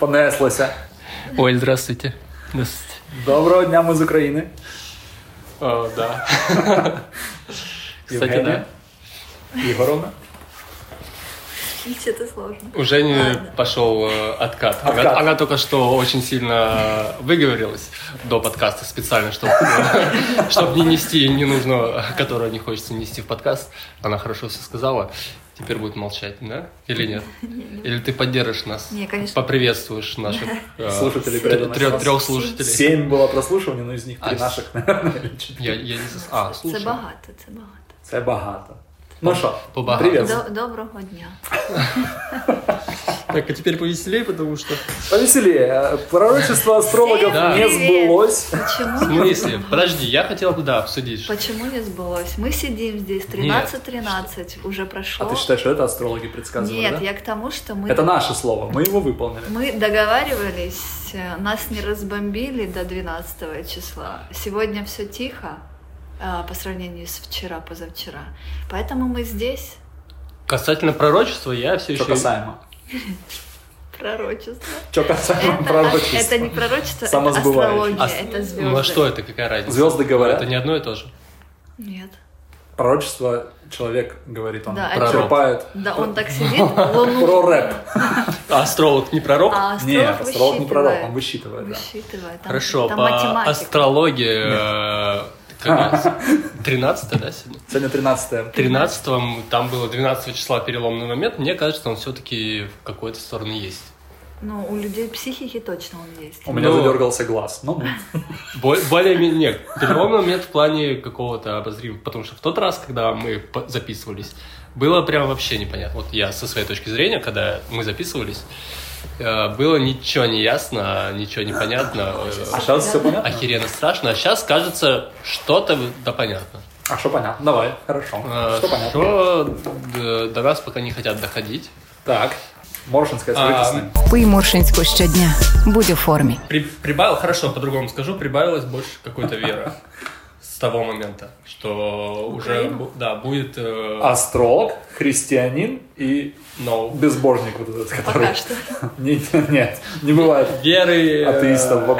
Понеслося. Ой, здравствуйте. Здравствуйте. Доброго дня, мы из Украины. О, да. Кстати, Евгения Егоровна. Что-то сложно. У Жени Ладно. пошел э, откат. Она, Откат. она только что очень сильно выговорилась до подкаста специально, чтобы, чтобы не нести ненужного, которого не хочется нести в подкаст. Она хорошо все сказала. Теперь будет молчать, да? Или нет? Или ты поддержишь нас? Не, конечно. Поприветствуешь наших э, Слушателей, трех, слушателей. Семь было прослушиваний, но из них три А, наших, наверное. Я, я не А, Це слушай. багато, це багато. Це багато. Ну що, Побагато. привіт. До- Доброго дня. Так, а теперь повеселее, потому что... Повеселее. Пророчество астрологов Да. не сбылось. Почему В не смысле? Подожди, я хотел бы, да, обсудить. что- Почему не сбылось? Мы сидим здесь 13-13, уже А прошло. ты считаешь, что это астрологи предсказывали, Нет, да? я к тому, что мы, Это наше слово, мы его выполнили. мы договаривались, э, нас не разбомбили до 12 числа. Сегодня все тихо а, по сравнению с вчера, позавчера. Поэтому мы здесь. Касательно пророчества, я все Что еще... касаемо? Пророчество. Что касаемо Это, пророчества? это не пророчество, это астрология, А, это звезды. Ну а что это, какая разница? Звезды говорят. Это не одно и то же. Нет. Пророчество человек говорит, он Да, Пророк. черпает. Да, он так сидит, луну... Про рэп. А астролог не пророк? А Нет, астролог астролог не пророк, он высчитывает. высчитывает, да. Высчитывает. Там- Хорошо, там по математика. астрологии... э, какая? 13 да, сегодня? Сегодня 13 13 там было 12 числа переломный момент. Мне кажется, он все-таки в какой-то стороне есть. Ну, у людей психики точно он есть. У меня Ну. задергался глаз. Ну. Бо- Более-менее нет. Переломный момент в плане какого-то обозримого. Потому что в тот раз, когда мы записывались, было прям вообще непонятно. Вот я со своей точки зрения, когда мы записывались, было ничего не ясно, ничего не понятно. э, А сейчас все понятно? Охеренно страшно. А сейчас кажется, что-то да понятно. А что понятно? Давай, хорошо. Э, Что понятно? Что до нас пока не хотят доходить. Так, Моршинская А, современная. Пий Моршинську щодня. Будь у формі. При- прибавил, хорошо, по-другому скажу, прибавилась больше какой-то веры с того момента, что уже, Украину? бу- да, будет э, Астролог, христианин и но безбожник вот этот, который... Пока что. Не- Нет, не бывает веры... э, атеистов в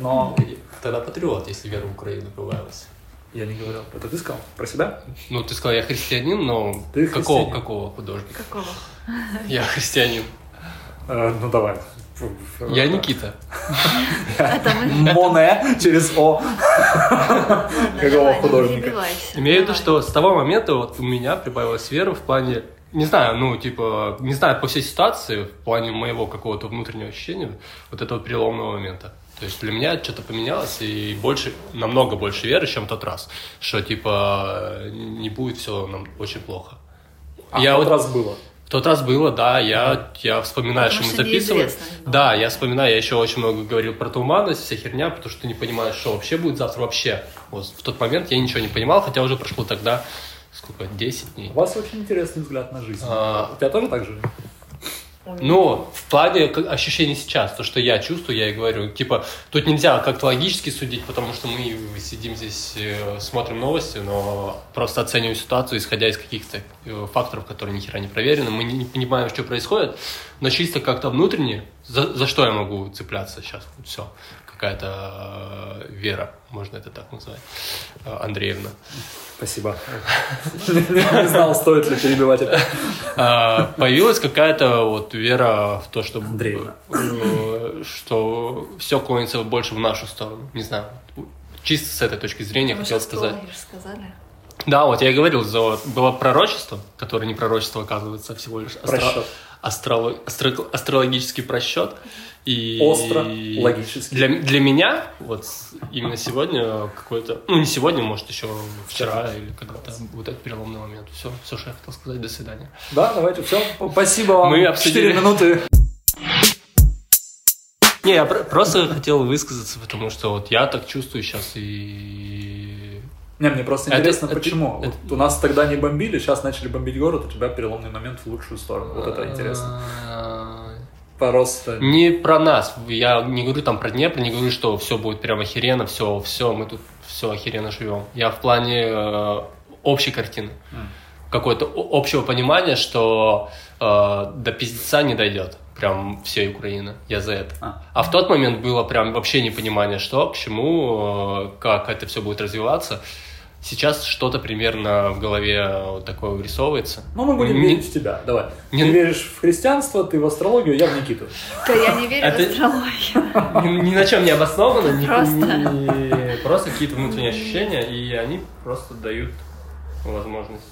но... Тогда патриот, если вера в Украину прибавилась. Я не говорил. Это ты сказал? Про себя? Ну, ты сказал, я христианин, но Ты какого, христианин. какого художника? Какого? Я христианин. Э, ну давай. Я Никита. Моне через О. Ладно, Какого художника? Имею в виду, что с того момента вот у меня прибавилась вера в плане, не знаю, ну, типа, не знаю, по всей ситуации, в плане моего какого-то внутреннего ощущения, вот этого переломного момента. То есть для меня что-то поменялось, и больше, намного больше веры, чем в тот раз, что, типа, не будет все нам очень плохо. А Я в тот вот- раз было. В тот раз было, да, я, я вспоминаю, Потому что мы записывали. Да, я вспоминаю, я еще очень много говорил про туманность, вся херня, потому что не понимаешь, что вообще будет завтра вообще. Вот в тот момент я ничего не понимал, хотя уже прошло тогда, сколько, 10 дней. У вас очень интересный взгляд на жизнь. А. У тебя тоже так же? Ну, в плане ощущений сейчас, то, что я чувствую, я и говорю. Типа, тут нельзя как-то логически судить, потому что мы сидим здесь, э, смотрим новости, но просто оцениваем ситуацию, исходя из каких-то э, факторов, которые ни хера не проверены. Мы не понимаем, что происходит, но чисто как-то внутренне, за, за что я могу цепляться сейчас? все. Какая-то э, вера, можно это так назвать, э, Андреевна. Спасибо. Не знал, стоит ли перебивать это. А, появилась какая-то вот вера в то, что, Андреевна. э, что все клонится больше в нашу сторону. Не знаю. Чисто с этой точки зрения Потому хотел сказать. сказали. Да, вот я и говорил, было пророчество, которое не пророчество, оказывается, а всего лишь астро- Просчет. астроло- астро- астрологический просчет. И Остро, логически. Для, для меня, вот именно сегодня какой-то, ну не сегодня, может еще вчера или когда-то, вот этот переломный момент. Все, все, что я хотел сказать, до свидания. Да, давайте, все. Спасибо вам. Мы обсудили. Минуты. Не, я про- просто хотел высказаться, потому что вот я так чувствую сейчас и... Не, мне просто Это- интересно, это- почему. это- Вот у нас тогда не бомбили, сейчас начали бомбить город, у тебя переломный момент в лучшую сторону. Вот это интересно. А, Просто... Не про нас. Я не говорю там про Днепр, не говорю, что все будет прям охеренно, все, все, мы тут все охеренно живем. Я в плане э, общей картины. Какое-то о- общего понимания, что э, до пиздеца не дойдет. прям всей Украины. Я за это. А. А в тот момент было прям вообще непонимание, что, к чему, э, как это все будет развиваться. Сейчас что-то примерно в голове вот такое вырисовывается. Ну, мы будем Не- верить в тебя. Давай. Не- Ты веришь в христианство, ты в астрологию, я в Никиту. Да, я не верю А в ты- астрологию. Ни, ни на чем не обосновано, ни- Просто. ни- просто какие-то внутренние ощущения, и они просто дают возможность.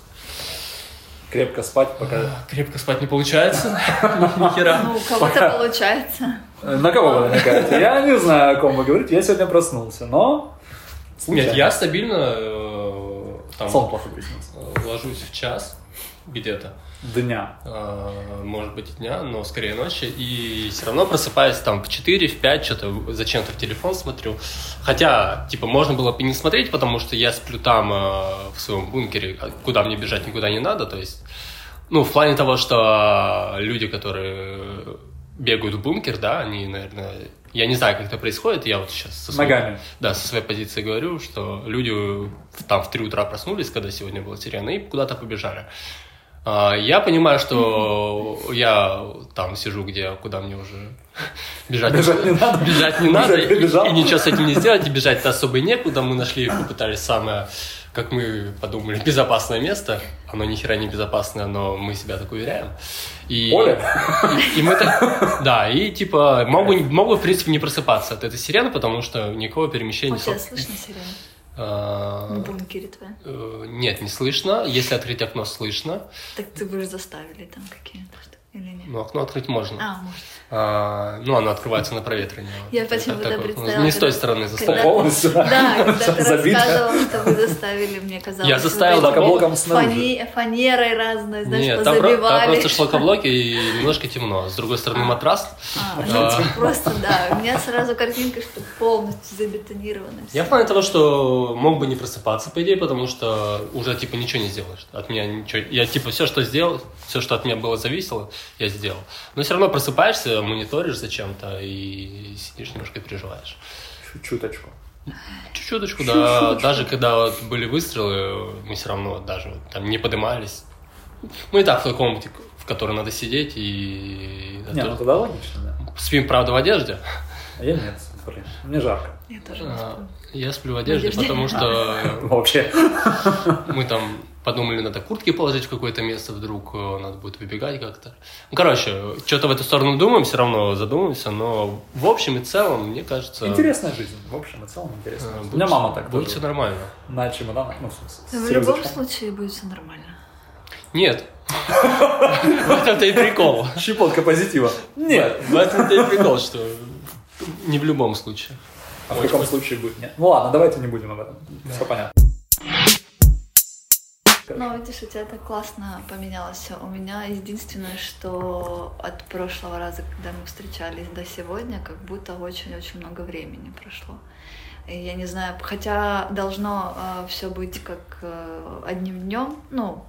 Крепко спать, пока... Крепко спать не получается. Ни хера. Ну, у кого-то получается. Э, На кого вы намекаете? Я не знаю, о ком вы говорите. Я сегодня проснулся, но... Нет, я стабильно э, там, Сон плохо приснился. э, ложусь в час где-то. Дня. э, может быть, дня, но скорее ночи, и все равно просыпаюсь там в 4, в 5, что-то зачем-то в телефон смотрю. Хотя, типа, можно было бы не смотреть, потому что я сплю там, э, в своем бункере, а куда мне бежать никуда не надо, то есть, ну, в плане того, что люди, которые бегают в бункер, да, они, наверное, я не знаю, как это происходит, я вот сейчас со своей- Ногами. да, со своей позиции говорю, что люди там в 3 утра проснулись, когда сегодня была сирена, и куда-то побежали. А, Я понимаю, что я там сижу, где, куда мне уже бежать, Бежать не надо. бежать не надо, и, и ничего с этим не сделать, и бежать-то особо и некуда. Мы нашли, попытались самое, как мы подумали, безопасное место. Оно ни хера не безопасное, но мы себя так уверяем. И, и, и мы так, да, и типа могу, могу, в принципе, не просыпаться от этой сирены, потому что никакого перемещения... У тебя слышно сирену? А, В бункере твоем? э, Нет, не слышно. Если открыть окно, слышно. Так ты бы же заставили там какие-то или нет? Но окно открыть можно. А, может. А, ну, оно открывается на проветривание. Я почему-то такое. представила. Не с той стороны когда заставил. ты- Полностью, да? Да, когда ты рассказывал, что вы заставили, мне казалось. Я заставил шлакоблоком снаружи. фани- Фанерой разной, знаешь, Нет, там, про- там просто шлакоблоки и немножко темно. С другой стороны матрас. А, А. ну, просто, да. У меня сразу картинка, что полностью забетонировано. Я в плане того, что мог бы не просыпаться, по идее, потому что уже, типа, ничего не сделаешь. От меня ничего... Я, типа, все, что сделал, все, что от меня было зависело, я сделал. Но все равно просыпаешься, мониторишь зачем-то и сидишь немножко переживаешь. Чуточку. Чуть-чуточку, да. Даже когда вот были выстрелы, мы все равно даже вот там не поднимались. Мы и так в той комнате, в которой надо сидеть, и... Не, ну тогда логично, да. Спим, правда, в одежде. А я нет, блин, мне жарко. Я тоже не А, сплю. Я сплю в одежде, одежде. потому что Вообще. мы там подумали, надо куртки положить в какое-то место, вдруг э, надо будет выбегать как-то. Ну, короче, что-то в эту сторону думаем, все равно задумаемся, но в общем и целом, мне кажется... Интересная жизнь. В общем и целом интересная. э, У будет меня мама так Будет тоже. все нормально. На чемоданах, ну, в смысле, с Но в любом случае будет все нормально. Нет. В этом-то и прикол. Щепотка позитива. Нет. В этом-то и прикол, что не в любом случае. А в каком случае будет нет? Ну ладно, давайте не будем об этом. Все понятно. Ну, видишь, у тебя так классно поменялось. У меня единственное, что от прошлого раза, когда мы встречались до сегодня, как будто очень-очень много времени прошло. И я не знаю, хотя должно все быть как э, одним днем, ну,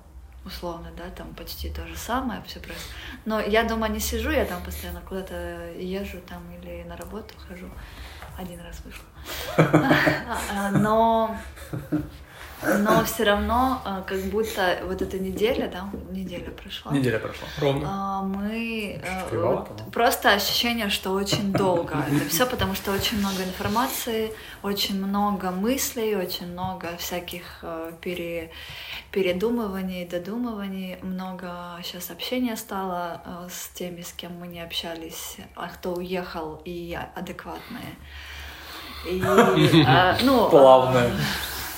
условно, да, там почти то же самое, все просто. Но я дома не сижу, я там постоянно куда-то езжу там или на работу хожу. Один раз вышла. А, Но но все равно, а, как будто вот эта неделя, да, неделя прошла. Неделя прошла. Ровно. а, Мы Кривовато, вот просто ощущение, что очень долго это все, потому что очень много информации, очень много мыслей, очень много всяких пере, передумываний, додумываний, много сейчас общения стало с теми, с кем мы не общались, а кто уехал и адекватные. И, э, ну, Плавные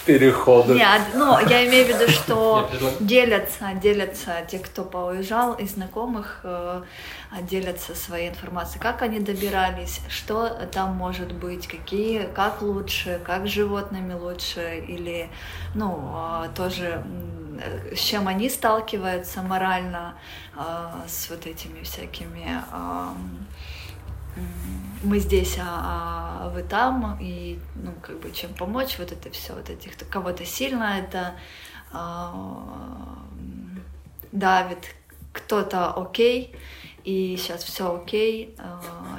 переходы. нет, ну, я имею в виду, что делятся, делятся те, кто поуезжал, из знакомых э, делятся своей информацией, как они добирались, что там может быть, какие, как лучше, как с животными лучше, или, ну, э, тоже с чем они сталкиваются морально, с вот этими всякими мы здесь, а, а вы там, и, ну, как бы, чем помочь, вот это все, вот этих, кого-то сильно это а, давит, кто-то окей, и сейчас все окей, э,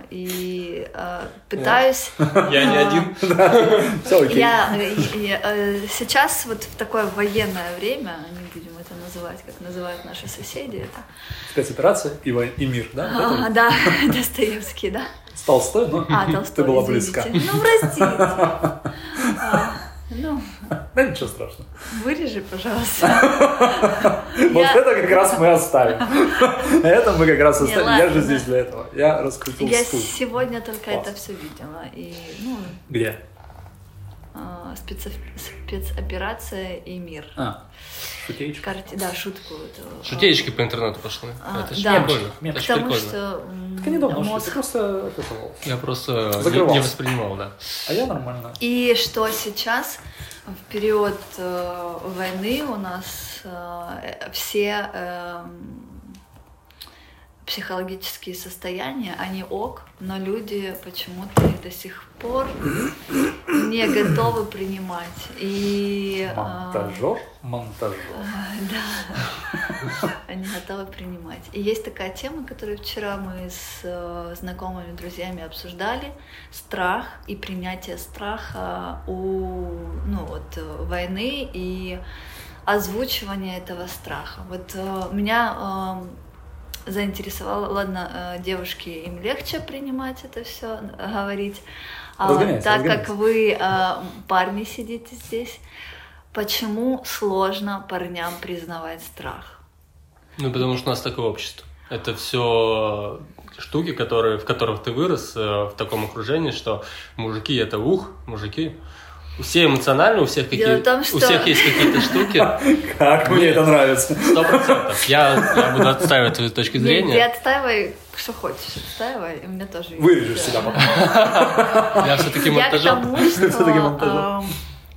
и э, пытаюсь... Я не один. Все окей. Э, сейчас вот в такое военное время, не будем это называть, как называют наши соседи, это... Спецоперация и, мир, да? А, да, Достоевский, да. С Толстой, но А, Толстой, ты была извините. близка. Ну, простите. А, ну, Да ничего страшного. вырежи, пожалуйста. Вот это как раз мы оставим. Это мы как раз оставим. Я же здесь для этого. Я раскрутил Я сегодня только это все видела. И, ну, Где? А, спецо- спецоперация и мир. А, шутеечка. Карти... Да, шутку. эту, а, Шутеечки по интернету пошли. А, Это же да. прикольно. Мем. Это Потому прикольно. что Так они давно шли, мозг ты просто. Я просто не- Закрывался. не воспринимал, да. А я нормально. И что сейчас, в период э, войны, у нас э, все эм, психологические состояния, они ок, но люди почему-то до сих пор не готовы принимать. И Монтажер, монтажер. да, они готовы принимать. И есть такая тема, которую вчера мы с э, знакомыми, друзьями обсуждали. Страх и принятие страха у ну, вот, э, войны и озвучивание этого страха. Вот э, меня э, заинтересовало, ладно, э, девушки, им легче принимать это все, говорить. А Разгоняйся, так как вы, э, парни, сидите здесь, почему сложно парням признавать страх? Ну, потому что у нас такое общество. Это все штуки, которые, в которых ты вырос, э, в таком окружении, что мужики это ух, мужики. Все эмоционально, у всех какие, том, что- у всех есть какие-то штуки. Как мне это нравится. Сто процентов. Я, буду отстаивать твою точку Не, Ты зрения. отстаивай, что хочешь, отстаивай, у меня тоже есть. Вырежешь себя потом. Я все-таки Я к монтажер. тому, что эм,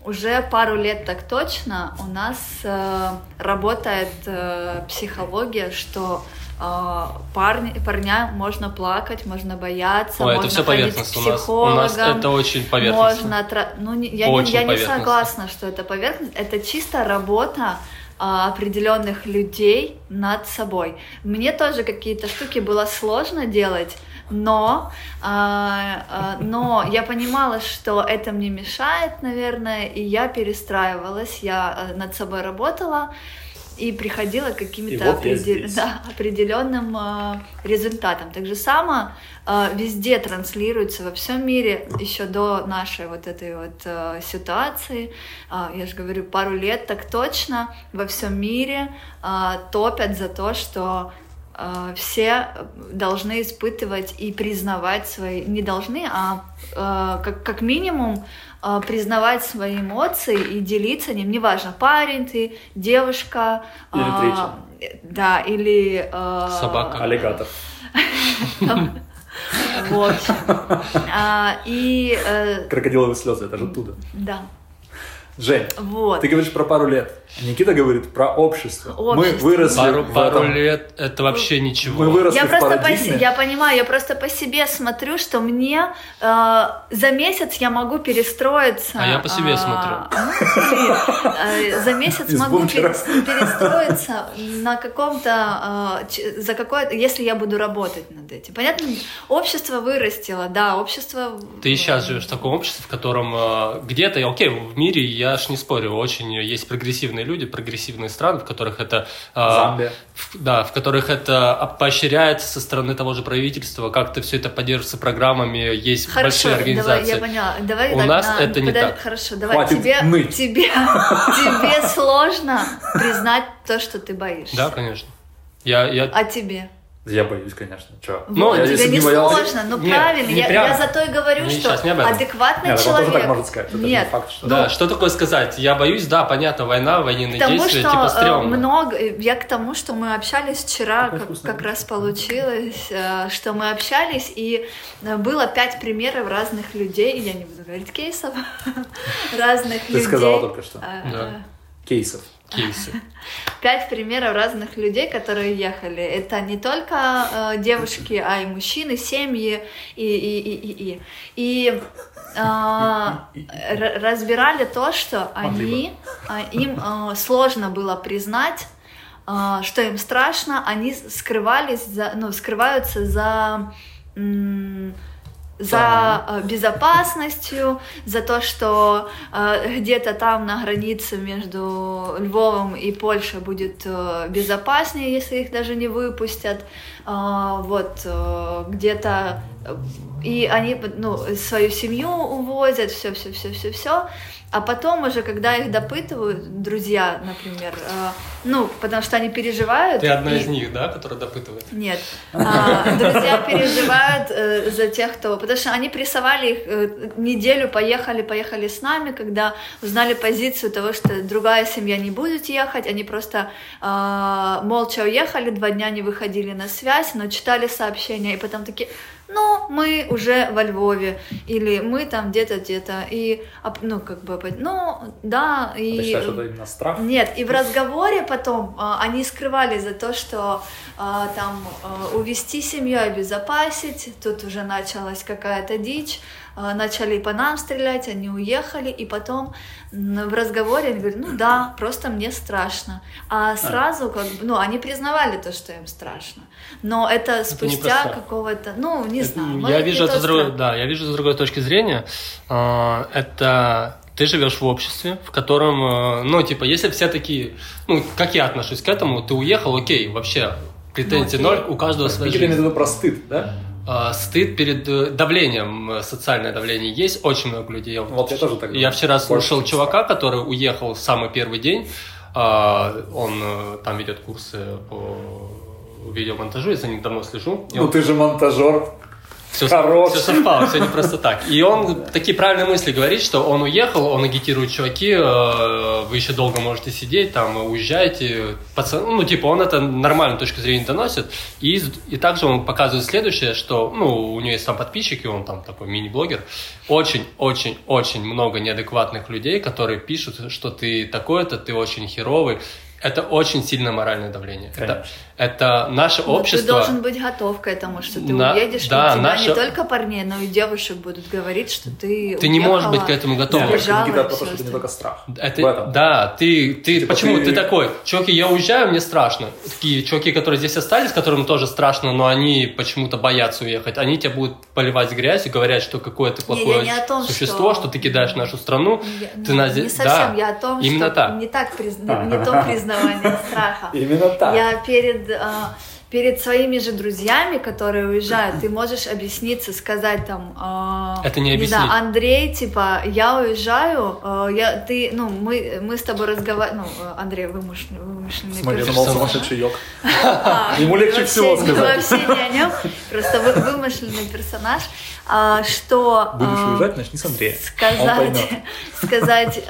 уже пару лет так точно у нас э, работает э, психология, что парни, парням можно плакать, можно бояться, Ой, можно это все ходить к у нас. У нас это очень поверхностно. Можно, ну, я, Очень я не согласна, что это поверхность. Это чисто работа а, определенных людей над собой. Мне тоже какие-то штуки было сложно делать, но, а, а, но я понимала, что это мне мешает, наверное, и я перестраивалась, я а, над собой работала и приходила к каким-то вот определ- да, определенным а, результатам. Так же само а, везде транслируется во всем мире еще до нашей вот этой вот а, ситуации. А, я же говорю, пару лет так точно во всем мире а, топят за то, что все должны испытывать и признавать свои, не должны, а а, как, как минимум признавать свои эмоции и делиться ним, неважно, парень ты, девушка, Или а, да, или а, Собака. Аллигатор. в общем. А, и э, Крокодиловые слезы, это же оттуда. да, Жень, вот. ты говоришь про пару лет. Никита говорит про общество. Мы Общество. выросли Пару, в пару этом. лет это вообще ничего. Мы выросли Я в просто по, парадигме. се- я понимаю, я просто по себе смотрю, что мне э, за месяц я могу перестроиться. А я по себе а, смотрю. ну, э, за месяц Из могу бункера. перес- перестроиться на каком-то, э, за какое если я буду работать над этим. Понятно, общество вырастило, да, общество. Ты сейчас живешь в таком обществе, в котором э, где-то, окей, в мире, я ж не спорю, очень есть прогрессивные люди, прогрессивные страны, в которых это... э, Замбия. в- да, в которых это поощряется со стороны того же правительства, как-то все это поддерживается программами, есть Хорошо, большие давай, организации. я поняла. Давай У так, нас на- это не подай- так. Хорошо, давай. Хватит тебе, ныть. тебе, тебе сложно признать то, что ты боишься. Да, конечно. Я, я... А тебе? Я боюсь, конечно. Че? Ну, я тебе не не боялся- сложно, ну Нет, правильно. не Я, прям. я зато и говорю, Не что не адекватный Нет, человек. тоже так может сказать. Это же не Нет, факт, что... Да, что такое сказать? Я боюсь, да, понятно, война, военные к тому, действия, что типа э, стрёмно. много, я к тому, что мы общались вчера, как, вкусный как раз получилось, э, что мы общались, и э, было пять примеров разных людей, я не буду говорить кейсов, разных Ты людей. сказала только что. Э, э, Кейсов. Кейсы. Пять примеров разных людей, которые ехали. Это не только э, девушки, а и мужчины, семьи и и и и и. И э, разбирали то, что они, а, им э, сложно было признать а, что им страшно, они скрывались, за, ну, скрываются за м, за э, безопасностью, за то, что э, где-то там на границе между Львовом и Польшей будет э, безопаснее, если их даже не выпустят. Э, вот э, где-то и они ну, свою семью увозят, все, все, все, все, все. А потом уже, когда их допытывают, друзья, например, э, ну, потому что они переживают. Ты одна и... из них, да, которая допытывает? Нет. А, друзья переживают э, за тех, кто... Потому что они прессовали их э, неделю, поехали, поехали с нами, когда узнали позицию того, что другая семья не будет ехать, они просто э, молча уехали, два дня не выходили на связь, но читали сообщения, и потом такие ну, мы уже во Львове, или мы там где-то, где-то, и, ну, как бы, ну, да, и... А ты считаешь, это именно страх? Нет, и в разговоре потом а, они скрывали за то, что а, там а, увести семью, обезопасить, тут уже началась какая-то дичь, начали по нам стрелять, они уехали, и потом в разговоре они говорят, ну да, просто мне страшно. А сразу как бы, ну, они признавали то, что им страшно. Но это, это спустя какого-то, ну, не это, знаю. Я вижу это с другой, да, я вижу с другой точки зрения. А, это ты живешь в обществе, в котором, ну, типа, если все такие, ну, как я отношусь к этому, ты уехал, окей, вообще, претензий ну, ноль, у каждого своя жизнь. Именно про стыд, да? А, стыд перед э, давлением, э, социальное давление есть, очень много людей. Вот я тоже так Я вчера слушал чувака, который уехал в самый первый день, а, он э, там ведет курсы по видеомонтажу, я за ним давно слежу. Ну ты же монтажер. Все, Хорош. все совпало, все не просто так. И он такие правильные мысли говорит, что он уехал, он агитирует чуваки, э, вы еще долго можете сидеть, там, уезжайте. Пацан, ну, типа, он это нормальную точку зрения доносит. И, и также он показывает следующее, что, ну, у него есть там подписчики, он там такой мини-блогер. Очень-очень-очень много неадекватных людей, которые пишут, что ты такой-то, ты очень херовый. Это очень сильное моральное давление. Это, это наше но общество. Ты должен быть готов к этому, что ты на, уедешь, да, и у тебя наше... не только парней, но и девушек будут говорить, что ты. Ты не можешь быть к этому готов. Да, потому что это не только страх. Это, да, ты, ты типа почему ты... ты такой? Чуваки, я уезжаю, мне страшно. Такие чуваки, которые здесь остались, которым тоже страшно, но они почему-то боятся уехать. Они тебя будут поливать грязью, говорят, что какое то плохое не, не том, существо, что... что ты кидаешь нашу страну. Я, ты ну, на... Не совсем, да, я о том, именно что так. не так приз... не, не то признавание страха. Именно так. Я перед а, перед своими же друзьями, которые уезжают, ты можешь объясниться, сказать там... Э, это не объяснить. Не знаю, Андрей, типа, я уезжаю, э, я, ты, ну, мы, мы с тобой разговариваем, ну, Андрей вымышленный, вымышленный Смотри, персонаж. сумасшедший йог. Ему легче всего сказать. Вообще не о нем, просто вымышленный персонаж, что... Будешь уезжать, начни с Андрея. Сказать, сказать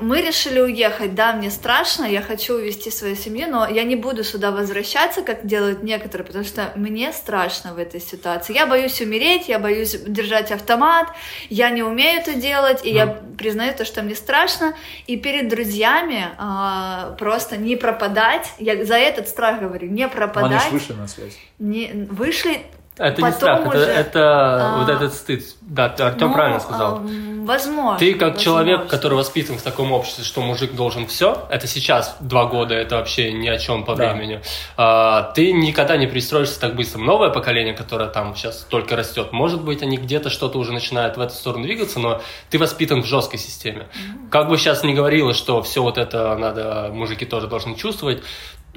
мы решили уехать, да, мне страшно, я хочу увезти свою семью, но я не буду сюда возвращаться, как делают некоторые, потому что мне страшно в этой ситуации. Я боюсь умереть, я боюсь держать автомат, я не умею это делать, и mm. я признаю то, что мне страшно, и перед друзьями э, просто не пропадать, я за этот страх говорю, не пропадать. Они вышли на связь. Не, вышли, это Потом не страх, уже, это, это а, вот этот стыд. Да, Артем ну, правильно сказал. А, возможно. Ты как возможно. человек, который воспитан в таком обществе, что мужик должен все, это сейчас два года, это вообще ни о чем по да. времени. А, ты никогда не пристроишься так быстро. Новое поколение, которое там сейчас только растет, может быть, они где-то что-то уже начинают в эту сторону двигаться, но ты воспитан в жесткой системе. Mm-hmm. Как бы сейчас ни говорилось, что все вот это надо, мужики тоже должны чувствовать,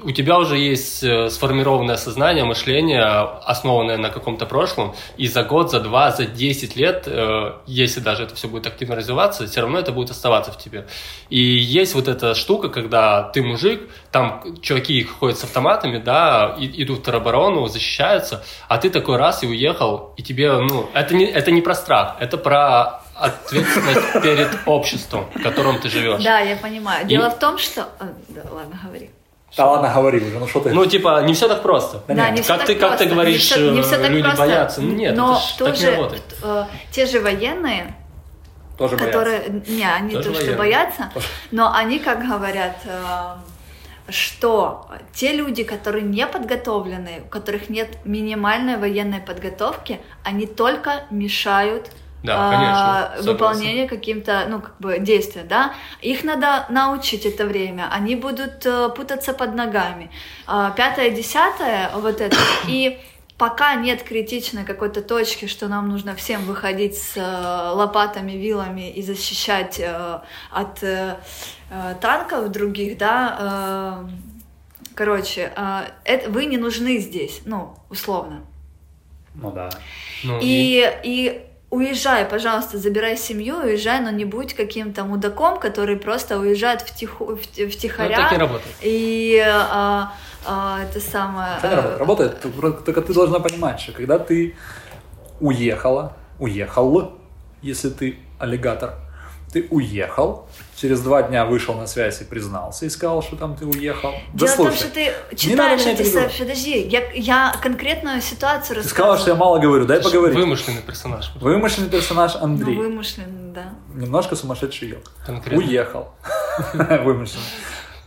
у тебя уже есть э, сформированное сознание, мышление, основанное на каком-то прошлом, и за год, за два, за десять лет, э, если даже это все будет активно развиваться, все равно это будет оставаться в тебе. И есть вот эта штука, когда ты мужик, там чуваки ходят с автоматами, да, идут в тероборону, защищаются, а ты такой раз и уехал, и тебе, ну, это не, это не про страх, это про ответственность перед обществом, в котором ты живешь. Да, я понимаю. Дело в том, что... Э, да, ладно, говори. Да ладно, говори уже, ну что ты... Ну, типа, не все так просто. Да, да не все как так ты, просто. Как ты говоришь, не все, не все так люди просто, боятся. Ну, нет, но это тоже, так не работает. Э, те же военные, тоже которые... Боятся. Не, они тоже то, что боятся, но они как говорят... Э, что те люди, которые не подготовлены, у которых нет минимальной военной подготовки, они только мешают Да, а, конечно, согласен. выполнение каким-то, ну, как бы действия, да, их надо научить это время, они будут э, путаться под ногами. А, Пятое, десятое, вот это, и пока нет критичной какой-то точки, что нам нужно всем выходить с э, лопатами, вилами и защищать э, от танков других, да, короче, это, вы не нужны здесь, ну, условно. Ну да. Ну, И, и уезжай, пожалуйста, забирай семью, уезжай, но не будь каким-то мудаком, который просто уезжает втиху, вт- ну, втихаря. так и работает. И а, а, это самое... Так э, работает. Работает. Только ты должна понимать, что когда ты уехала, уехал, если ты аллигатор, ты уехал, через два дня вышел на связь и признался, и сказал, что там ты уехал. Да Дело в том, слушай, что ты надо читаешь эти сообщения. Подожди, я, я конкретную ситуацию ты сказала, что я рассказываю. мало говорю, дай поговорить. Вымышленный персонаж. Вымышленный персонаж Ну, Андрей. вымышленный, да. Немножко сумасшедший елк. Конкретно. Уехал. Вымышленно.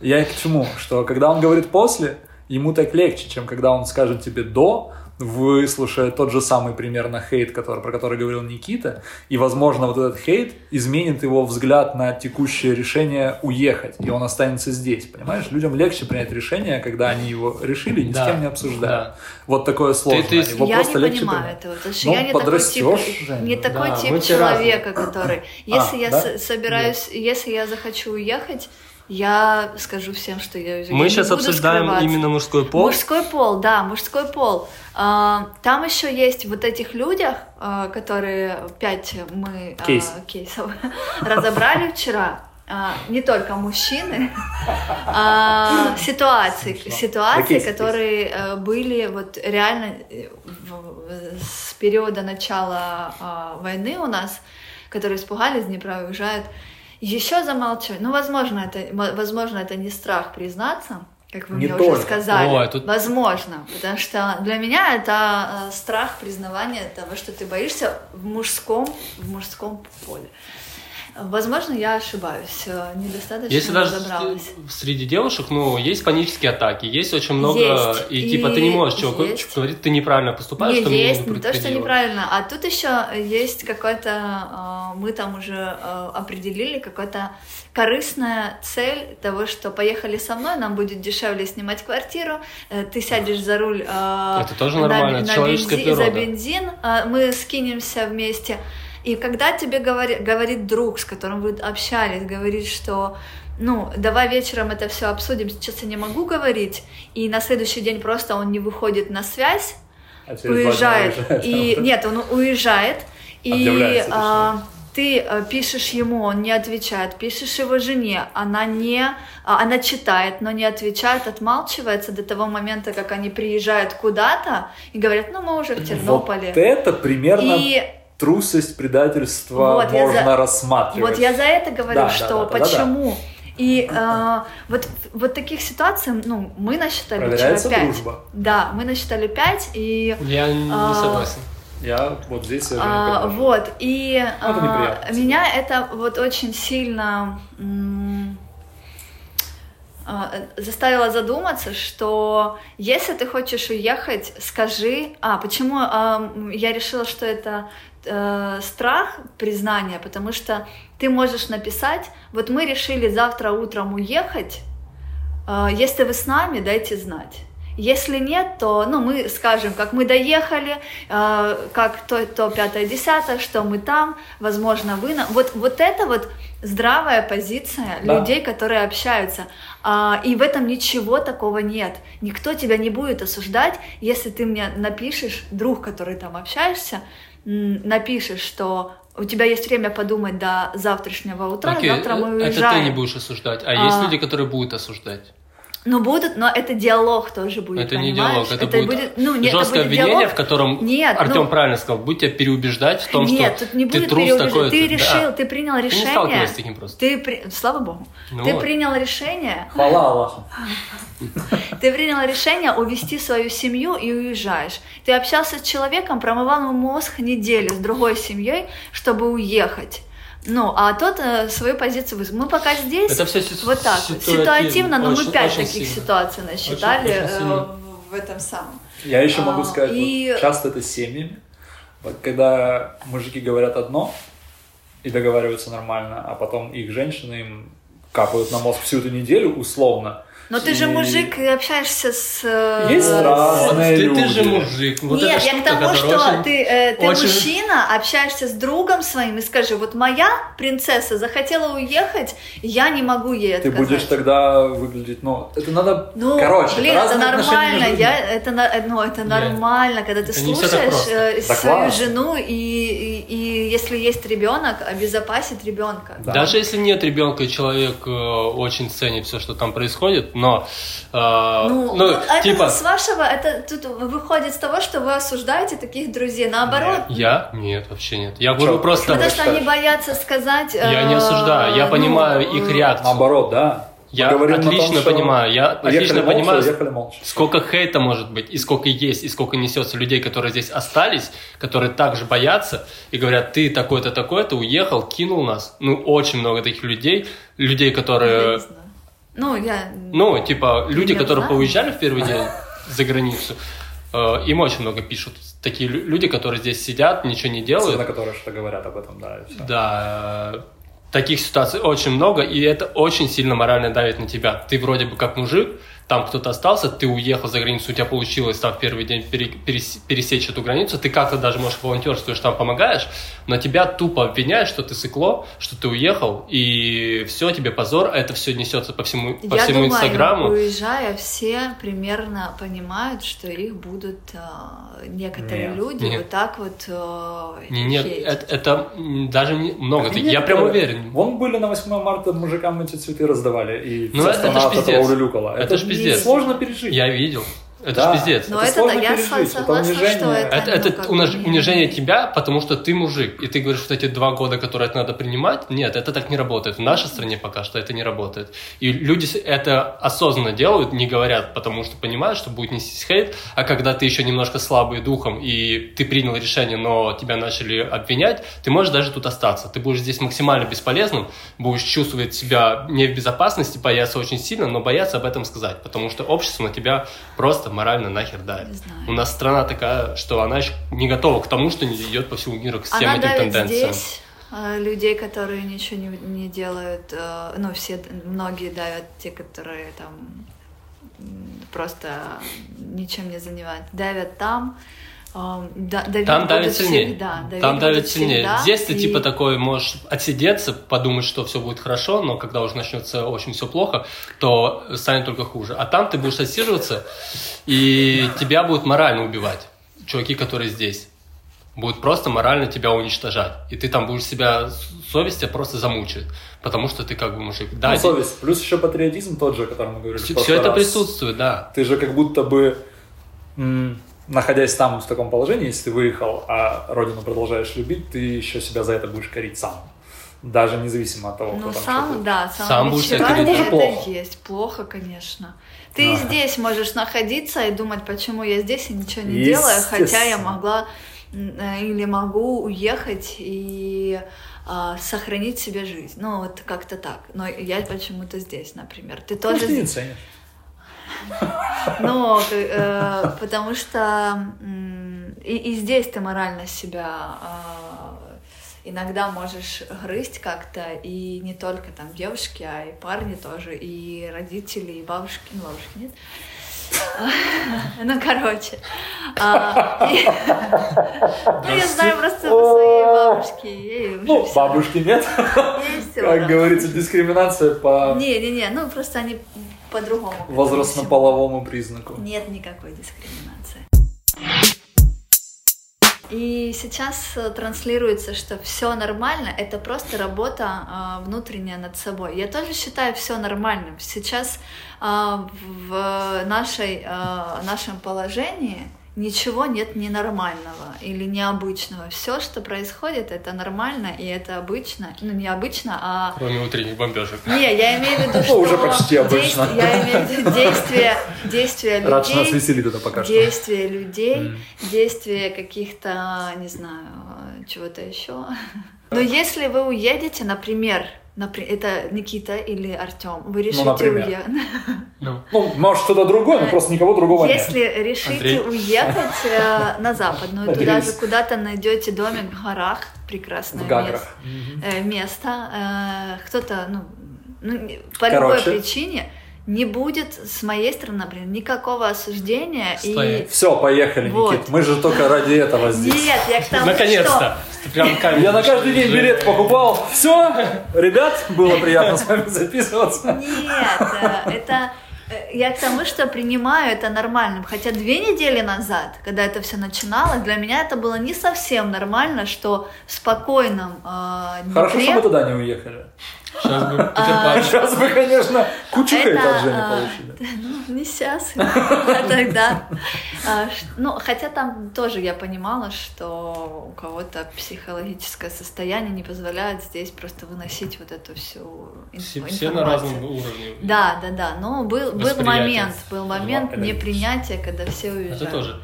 Я к чему? Что когда он говорит после, ему так легче, чем когда он скажет тебе до, выслушая тот же самый примерно хейт, который, про который говорил Никита, и, возможно, вот этот хейт изменит его взгляд на текущее решение уехать, и он останется здесь, понимаешь? Людям легче принять решение, когда они его решили, ни Да, с кем не обсуждают. да. Вот такое сложное. ты- Его я просто не легче понимаю принять. этого, потому что Ну, я не такой тип, не такой Да, тип человека, который, если я да? с- собираюсь, если я захочу уехать, я скажу всем, что я. Мы Я не сейчас буду обсуждаем скрываться. именно мужской пол. Мужской пол, да, мужской пол. А, Там еще есть вот этих людях, а, которые пять мы а, Кейс. кейсов разобрали вчера. Не только мужчины, а ситуации, ситуации, которые э, были вот реально э, с периода начала войны у нас, которые испугались Днепра и уезжают. Еще замолчивать. Ну, возможно, это, мо- возможно, это не страх признаться, как вы Не мне только. уже сказали. Ой, тут- Возможно, потому что для меня это э, страх признавания того, что ты боишься в мужском, в мужском поле. Возможно, я ошибаюсь, э, недостаточно Если даже разобралась. среди девушек, ну, есть панические атаки, есть очень много, Есть. и, типа ты не И можешь чуваку есть. говорить, ты неправильно поступаешь, Не, что есть, не не то, что предупредила». неправильно, а тут еще есть какой-то, э, мы там уже э, определили, какая-то корыстная цель того, что поехали со мной, нам будет дешевле снимать квартиру, э, ты сядешь за руль э, Это тоже на- нормально, на человеческая бензи- за бензин, э, мы скинемся вместе. И когда тебе говори- говорит друг, с которым вы общались, говорит, что ну, давай вечером это все обсудим, сейчас я не могу говорить, и на следующий день просто он не выходит на связь, А уезжает. И нет, он уезжает, и а, ты э, пишешь ему, он не отвечает, пишешь его жене, она не, а, она читает, но не отвечает, отмалчивается до того момента, как они приезжают куда-то и говорят, ну мы уже в Тернополе. Вот это примерно И трусость, предательство Вот, можно за- рассматривать. Вот я за это говорю, Да, да, что да, да, да, почему. И э, вот, вот таких ситуаций, ну, мы насчитали вчера Проверяется пять. дружба. Да, мы насчитали пять, и Я не А, согласен. Я вот здесь не А, поддерживаю. вот, и Ну, это а, неприятно. меня это вот очень сильно а, заставило задуматься, что если ты хочешь уехать, скажи... А, почему м, я решила, что это э, страх признания, потому что ты можешь написать, вот мы решили завтра утром уехать, э, если вы с нами, дайте знать. Если нет, то ну, мы скажем, как мы доехали, э, как то, то пятое, десятое, что мы там, возможно, вы... на- Вот, вот это вот здравая позиция Да. людей, которые общаются. А, и в этом ничего такого нет. Никто тебя не будет осуждать, если ты мне напишешь, друг, который там общаешься, напишешь, что у тебя есть время подумать до завтрашнего утра, Окей, завтра мы это уезжаем. ты не будешь осуждать, а, есть А. люди, которые будут осуждать. Ну, будут, но это диалог тоже будет, это не понимаешь? диалог, это, будет, ну, не, это жесткое будет обвинение, диалог. в котором Нет, Артем ну- правильно сказал, будь тебя переубеждать в том, Нет, что тут не ты будет трус такой. Ты решил, ты принял Ты не решение. сталкивалась с таким просто. Ты при- Слава богу. Ну ты вот. принял решение, Хвала Аллаху. ты принял решение увести свою семью и уезжаешь. Ты общался с человеком, промывал ему мозг неделю с другой семьей, чтобы уехать. Ну, а тот э, свою позицию выс- Мы пока здесь Это всё си- вот так ситуативно, ситуативно, но мы очень- пять очень таких сильно. ситуаций насчитали Очень- очень э, сильно. в- в этом самом. Я еще А, могу сказать, и- вот часто это с семьями. Вот когда мужики говорят одно и договариваются нормально, а потом их женщины им капают на мозг всю эту неделю условно, но ты же мужик и общаешься с... э, Есть с- разные ты, люди. ты же мужик. Вот Нет, я к тому, что очень- ты, э, ты очень- мужчина, общаешься с другом своим и скажи, вот моя принцесса захотела уехать, я не могу ей ты отказать. будешь тогда выглядеть, ну, это надо, Ну, короче, блин, это нормально, я, это, ну, это нормально, когда ты Это слушаешь э, свою жену и, и, и если есть ребенок, обезопасить ребенка. Да. Даже если нет ребенка, человек э, очень ценит все, что там происходит, но э, Ну, ну, вот это типа с вашего, это тут выходит с того, что вы осуждаете таких друзей. Наоборот, я нет, вообще нет. Я говорю просто, потому что они боятся сказать... я не э, осуждаю, я ну, понимаю э, их реакцию. Наоборот, да. Я том, отлично что понимаю, я отлично молча, понимаю, молча. Сколько хейта может быть, и сколько есть, и сколько несется людей, которые здесь остались, которые также боятся и говорят, ты такой-то, такой-то, уехал, кинул нас. Ну, очень много таких людей, людей, я которые... не знаю. Ну, я... Ну, типа, люди, Я которые знаю. поуезжали в первый день за границу, э, им очень много пишут. Такие лю- люди, которые здесь сидят, ничего не делают. Особенно, которые что говорят об этом, да. Да, таких ситуаций очень много, и это очень сильно морально давит на тебя. Ты вроде бы как мужик, там кто-то остался, ты уехал за границу, у тебя получилось там в первый день пере- перес- пересечь эту границу, ты как-то даже, может, волонтерствуешь, там помогаешь, но тебя тупо обвиняют, что ты сыкло, что ты уехал, и все, тебе позор, а это все несется по всему, по Я всему думаю, Инстаграму. уезжая, все примерно понимают, что их будут э, некоторые Нет. люди Нет. вот так вот э, Не- Нет, хейтить. это, это, даже не- много таких, я прям некоторые- уверен. Вон были на 8 марта мужикам эти цветы раздавали, и Ну, вся это- страна это от этого улюлюкала. Это ж пиздец. Сложно пережить. Я видел. Это Да. ж пиздец. Но это это, я пережить, это согласна, что унижение. это... Это, ну, это как униж- унижение тебя, потому что ты мужик. И ты говоришь, что эти два года, которые это надо принимать, нет, это так не работает. В нашей стране пока что это не работает. И люди это осознанно делают, не говорят, потому что понимают, что будет нестись хейт. А когда ты еще немножко слабый духом, и ты принял решение, но тебя начали обвинять, ты можешь даже тут остаться. Ты будешь здесь максимально бесполезным, будешь чувствовать себя не в безопасности, бояться очень сильно, но бояться об этом сказать, потому что общество на тебя просто морально нахер давит. У нас страна такая, что она еще не готова к тому, что не идет по всему миру к всем Она этим тенденциям. здесь э, людей, которые ничего не, не делают, э, ну, все, многие давят те, которые там просто ничем не занимаются, давят там, да- Там давит сильнее. всегда, Там давит сильнее. всегда, Здесь ты и- типа такой можешь отсидеться, подумать, что все будет хорошо, но когда уже начнется очень все плохо, то станет только хуже. А там ты будешь отсиживаться, и тебя будут морально убивать. Чуваки, которые здесь. Будут просто морально тебя уничтожать. И ты там будешь себя, совесть тебя просто замучает. Потому что ты как бы мужик. Да, Ну, совесть. Плюс еще патриотизм тот же, о котором мы говорили. все, прошлый это раз. присутствует, да. Ты же как будто бы, находясь там в таком положении, если ты выехал, а родину продолжаешь любить, ты еще себя за это будешь корить сам. Даже независимо от того, кто Ну, там сам, что да, Сам будешь себя самобичевание корить. это Это плохо. есть, плохо, конечно. Ты Ага. здесь можешь находиться и думать, почему я здесь и ничего не делаю, хотя я могла э, или могу уехать и а, сохранить себе жизнь. Ну, вот как-то так. Но я почему-то здесь, например. Ты тоже... Может, ты не ценишь. Ну, э, потому что и, и здесь ты морально себя а, иногда можешь грызть как-то, и не только там девушки, а и парни тоже, и родители, и бабушки, ну, бабушки нет. Ну, короче. а, Ну, я знаю просто своей бабушке. ей уже Ну, бабушки нет. Как говорится, дискриминация по Не-не-не, ну просто они по-другому. возрастно-половому признаку. Нет никакой дискриминации. И сейчас э, транслируется, что все нормально, это просто работа э, внутренняя над собой. Я тоже считаю все нормальным. Сейчас э, в нашей, э, нашем положении ничего нет ненормального или необычного. Все, что происходит, это нормально и это обычно. Ну, не обычно, а Кроме утренних бомбежек. не, я имею в виду, что уже почти обычно. Я имею в виду действия, действия Рад, что нас людей, веселит это пока что. действия людей, действия каких-то, не знаю, чего-то еще. Но если вы уедете, например, например, это Никита или Артем, вы Ну, решите например. уехать. Ну, Ну, может, кто-то другой, но просто никого другого нет. Если решите Андрей. уехать э, на западную, На туда же куда-то найдете домик в горах, прекрасное В место, э, место. э, кто-то, ну, ну, по любой Короче. причине не будет с моей стороны, например, никакого осуждения Стоять. и Все, поехали, Вот. Никит. Мы же только ради этого здесь. нет, я к тому, наконец-то! Прям камень. Я на каждый день билет покупал. Все, ребят, было приятно с вами записываться. нет, э, это э, я к тому, что принимаю это нормальным. Хотя две недели назад, когда это все начиналось, для меня это было не совсем нормально, что в спокойном э, Хорошо, что мы туда не уехали. Сейчас бы А, Пан. Сейчас бы, конечно, кучу Это, хейта от Жени а, получили. Ну, не сейчас, а тогда. Ну, хотя там тоже я понимала, что у кого-то психологическое состояние не позволяет здесь просто выносить вот эту всю информацию. все на разном уровне. Да, да, да. Но был, был момент, был момент непринятия, когда все уезжали. Это тоже.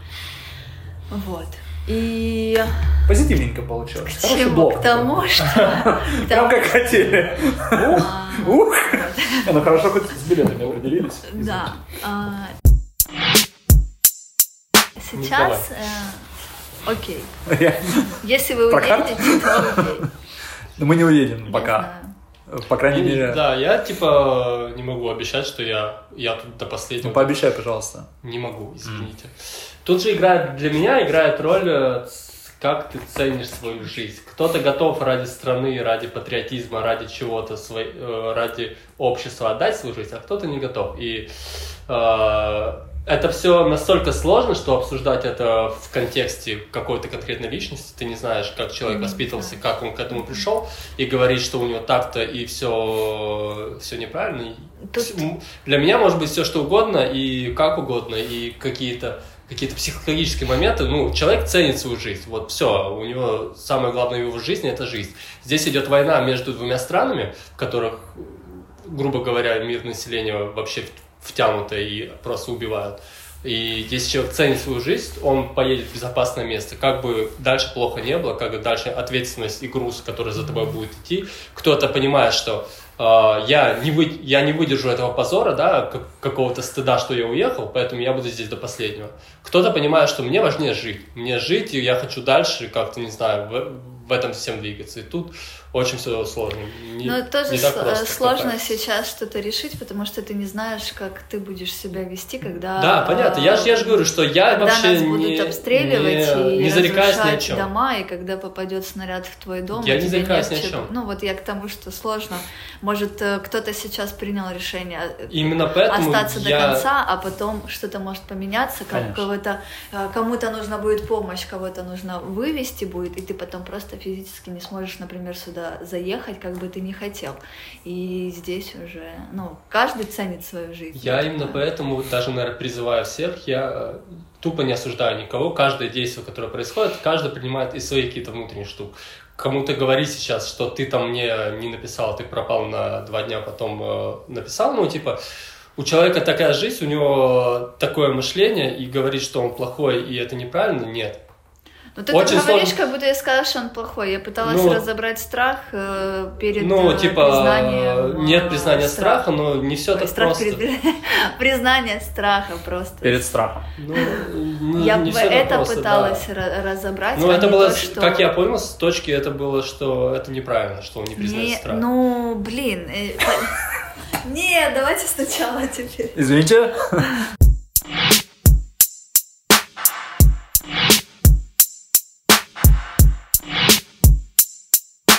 Вот. И Позитивненько получилось. к Хороший чему? блок. К тому, что... Прям как хотели. Ух, Ну хорошо, хоть с билетами определились. Да. а, Николай. Сейчас, э, окей. Если вы уедете, то окей. Мы не уедем пока. По крайней мере. Да, я типа не могу обещать, что я, я тут до последнего Ну, пообещай, пожалуйста. не могу, извините. Тут же играет для меня играет роль, э, как ты ценишь свою жизнь. Кто-то готов ради страны, ради патриотизма, ради чего-то, свой- э, ради общества отдать свою жизнь, а кто-то не готов. И э, это все настолько сложно, что обсуждать это в контексте какой-то конкретной личности. Ты не знаешь, как человек воспитывался, как он к этому пришел, и говорить, что у него так-то и все, все неправильно. Тут- Для меня может быть все что угодно и как угодно, и какие-то какие-то психологические моменты. Ну, человек ценит свою жизнь. Вот все, у него самое главное в его жизни это жизнь. Здесь идет война между двумя странами, в которых, грубо говоря, мир населения вообще втянуто и просто убивают. И если человек ценит свою жизнь, он поедет в безопасное место. Как бы дальше плохо не было, как бы дальше ответственность и груз, который за тобой будет идти. Кто-то понимает, что э, я, не вы, я не выдержу этого позора, да, как- какого-то стыда, что я уехал, поэтому я буду здесь до последнего. Кто-то понимает, что мне важнее жить. Мне жить, и я хочу дальше как-то, не знаю, в, в этом всем двигаться. И тут очень все сложно. Не, Но тоже не так просто, сложно кажется. сейчас что-то решить, потому что ты не знаешь, как ты будешь себя вести, когда... Да, понятно. Я же я ж говорю, что я когда вообще нас будут не, обстреливать не, и не зарекаюсь ни о чем. дома, и когда попадет снаряд в твой дом, Я не тебе зарекаюсь ни о чем. Ну вот я к тому, что сложно. Может, э, кто-то сейчас принял решение э, Именно поэтому остаться до я... конца, а потом что-то может поменяться, как кого-то, э, кому-то нужна будет помощь, кого-то нужно вывести будет, и ты потом просто физически не сможешь, например, сюда заехать, как бы ты не хотел. И здесь уже, ну, каждый ценит свою жизнь. Я именно поэтому даже, наверное, призываю всех, я э, тупо не осуждаю никого. Каждое действие, которое происходит, каждый принимает из своих какие-то внутренние штук. Кому-то говорить сейчас, что ты там мне не написал, ты пропал на два дня, потом э, написал, ну, типа, у человека такая жизнь, у него такое мышление, и говорить, что он плохой, и это неправильно, нет. Ну ты Очень так говоришь, сложно. как будто я сказала, что он плохой. Я пыталась Ну, разобрать страх э, перед ну, э, типа, признанием. нет э, признания страха, но не все Ой, так страх просто. перед- признание страха просто. Перед страхом. Ну, не- Я не бы так это просто, да. пыталась ра- разобрать. Ну, а это не было, то, что- как я понял, с точки это было, что это неправильно, что он не признает Не, страх. ну, блин. э, Нет, давайте сначала теперь. Извините.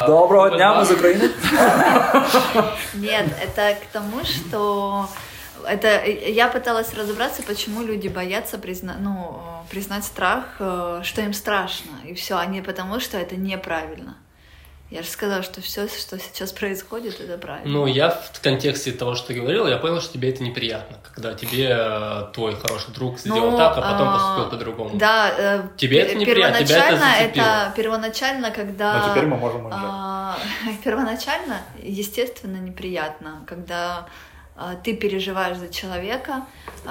Доброго дня, мы из Украины. Нет, это к тому, что это я пыталась разобраться, почему люди боятся призна... ну, признать страх, э, что им страшно, и все, а не потому, что это неправильно. Я же сказала, что все, что сейчас происходит, это правильно. Ну, я в контексте того, что ты говорил, я понял, что тебе это неприятно, когда тебе э, твой хороший друг сделал Ну, так, а потом а, поступил по-другому. Да, э, Тебе это неприятно, тебя это зацепило. это первоначально, когда Но теперь мы можем уезжать. А, Первоначально, естественно, неприятно, когда а, ты переживаешь за человека,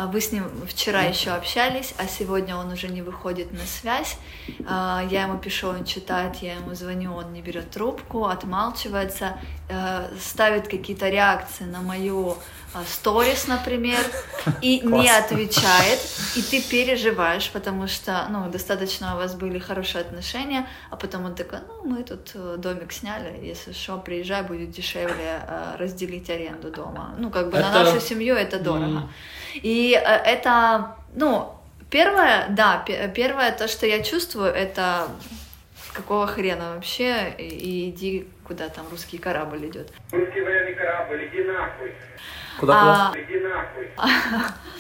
вы с ним вчера еще общались, а сегодня он уже не выходит на связь. А, я ему пишу, он читает, я ему звоню, он не берет трубку, отмалчивается, э, ставит какие-то реакции на мою а, сторис, например, и не отвечает, и ты переживаешь, потому что, ну, достаточно у вас были хорошие отношения, а потом он такой, ну, мы тут э, домик сняли, если что, приезжай, будет дешевле э, разделить аренду дома. Ну, как бы Это- на нашу семью это дорого. И э, это, ну, первое, да, пе- первое то, что я чувствую, это какого хрена вообще, и, и иди куда там русский корабль идет. Русский военный корабль, иди нахуй, Куда-куда? А, иди нахуй.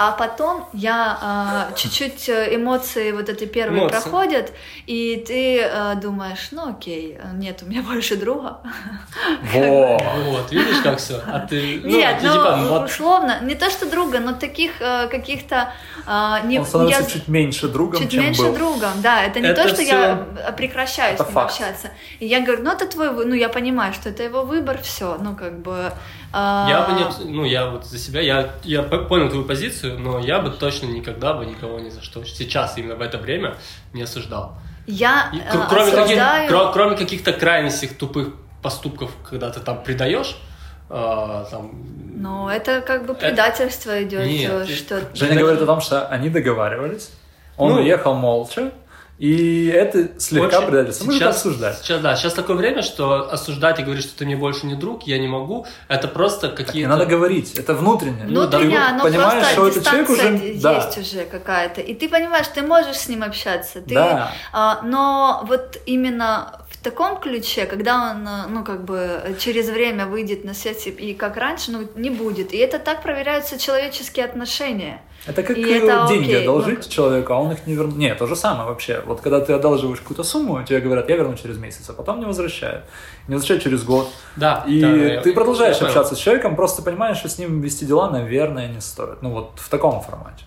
А потом я а, чуть-чуть э, эмоции вот эти первые Эмоции. проходят, и ты э, думаешь, ну окей, нет у меня больше друга. Во! Вот, видишь, как все? А ты, ну, Нет, ну типа, вот, условно, не то что друга, но таких э, каких-то э, не Он становится я- чуть меньше другом, чуть чем меньше был. другом, да, это не Это то, что я прекращаю Это с ним факт. общаться. И я говорю, ну это твой, вы- ну я понимаю, что это его выбор, все, ну как бы. А, Я бы не, ну, я вот за себя, я, я понял твою позицию, но я бы точно никогда бы никого ни за что сейчас, именно в это время, не осуждал. Я И э, кр- кроме, каких- осуждаю- кро- кроме каких-то крайностей тупых поступков, когда ты там предаешь, а, там, Ну, это как бы предательство идет, Нет, э, ты- что Женя говорит о том, что они договаривались, он Ну. уехал молча, и это слегка Очень- предательство. Мы сейчас, обсуждать. Сейчас, да, сейчас такое время, что осуждать и говорить, что ты мне больше не друг, я не могу, это просто Так не какие-то... надо говорить, это внутренне. Ну, да, Внутренне, ты оно понимаешь, просто что этот человек уже- есть да. уже какая-то. И ты понимаешь, ты можешь с ним общаться. Ты, Да. а, но вот именно в таком ключе, когда он, э, ну, как бы через время выйдет на связь и- и как раньше, ну, не будет. И это так проверяются человеческие отношения. Это как И э, это деньги окей, одолжить ну, человеку, а он их не вернет. Нет, то же самое вообще. Вот когда ты одалживаешь какую-то сумму, тебе говорят, я верну через месяц, а потом не возвращают. Не возвращают через год. Да, И да, я- ты продолжаешь я понял. общаться с человеком, просто понимаешь, что с ним вести дела, наверное, не стоит. Ну вот в таком формате.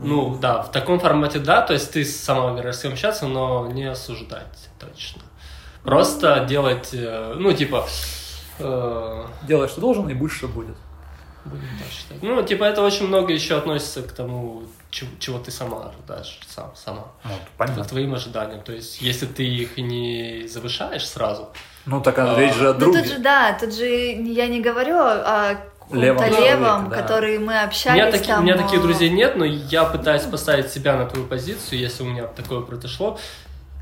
Ну, да, в таком формате да, то есть ты сама выбираешь с кем общаться, но не осуждать точно. Просто делать, э, ну, типа, э, Делай, что должен, и будь, что будет. Считать. Ну, типа, это очень много еще относится к тому, чего, чего ты сама ожидаешь, сам, сама. Вот, К понятно. твоим ожиданиям. То есть, если ты их не завышаешь сразу, Ну так а, А, речь же о Ну, друге. тут же, да, тут же я не говорю о Левом левом, да. который мы у общались меня, таки- у там, меня таких э, друзей нет, но я пытаюсь поставить себя на твою позицию, если у меня такое произошло.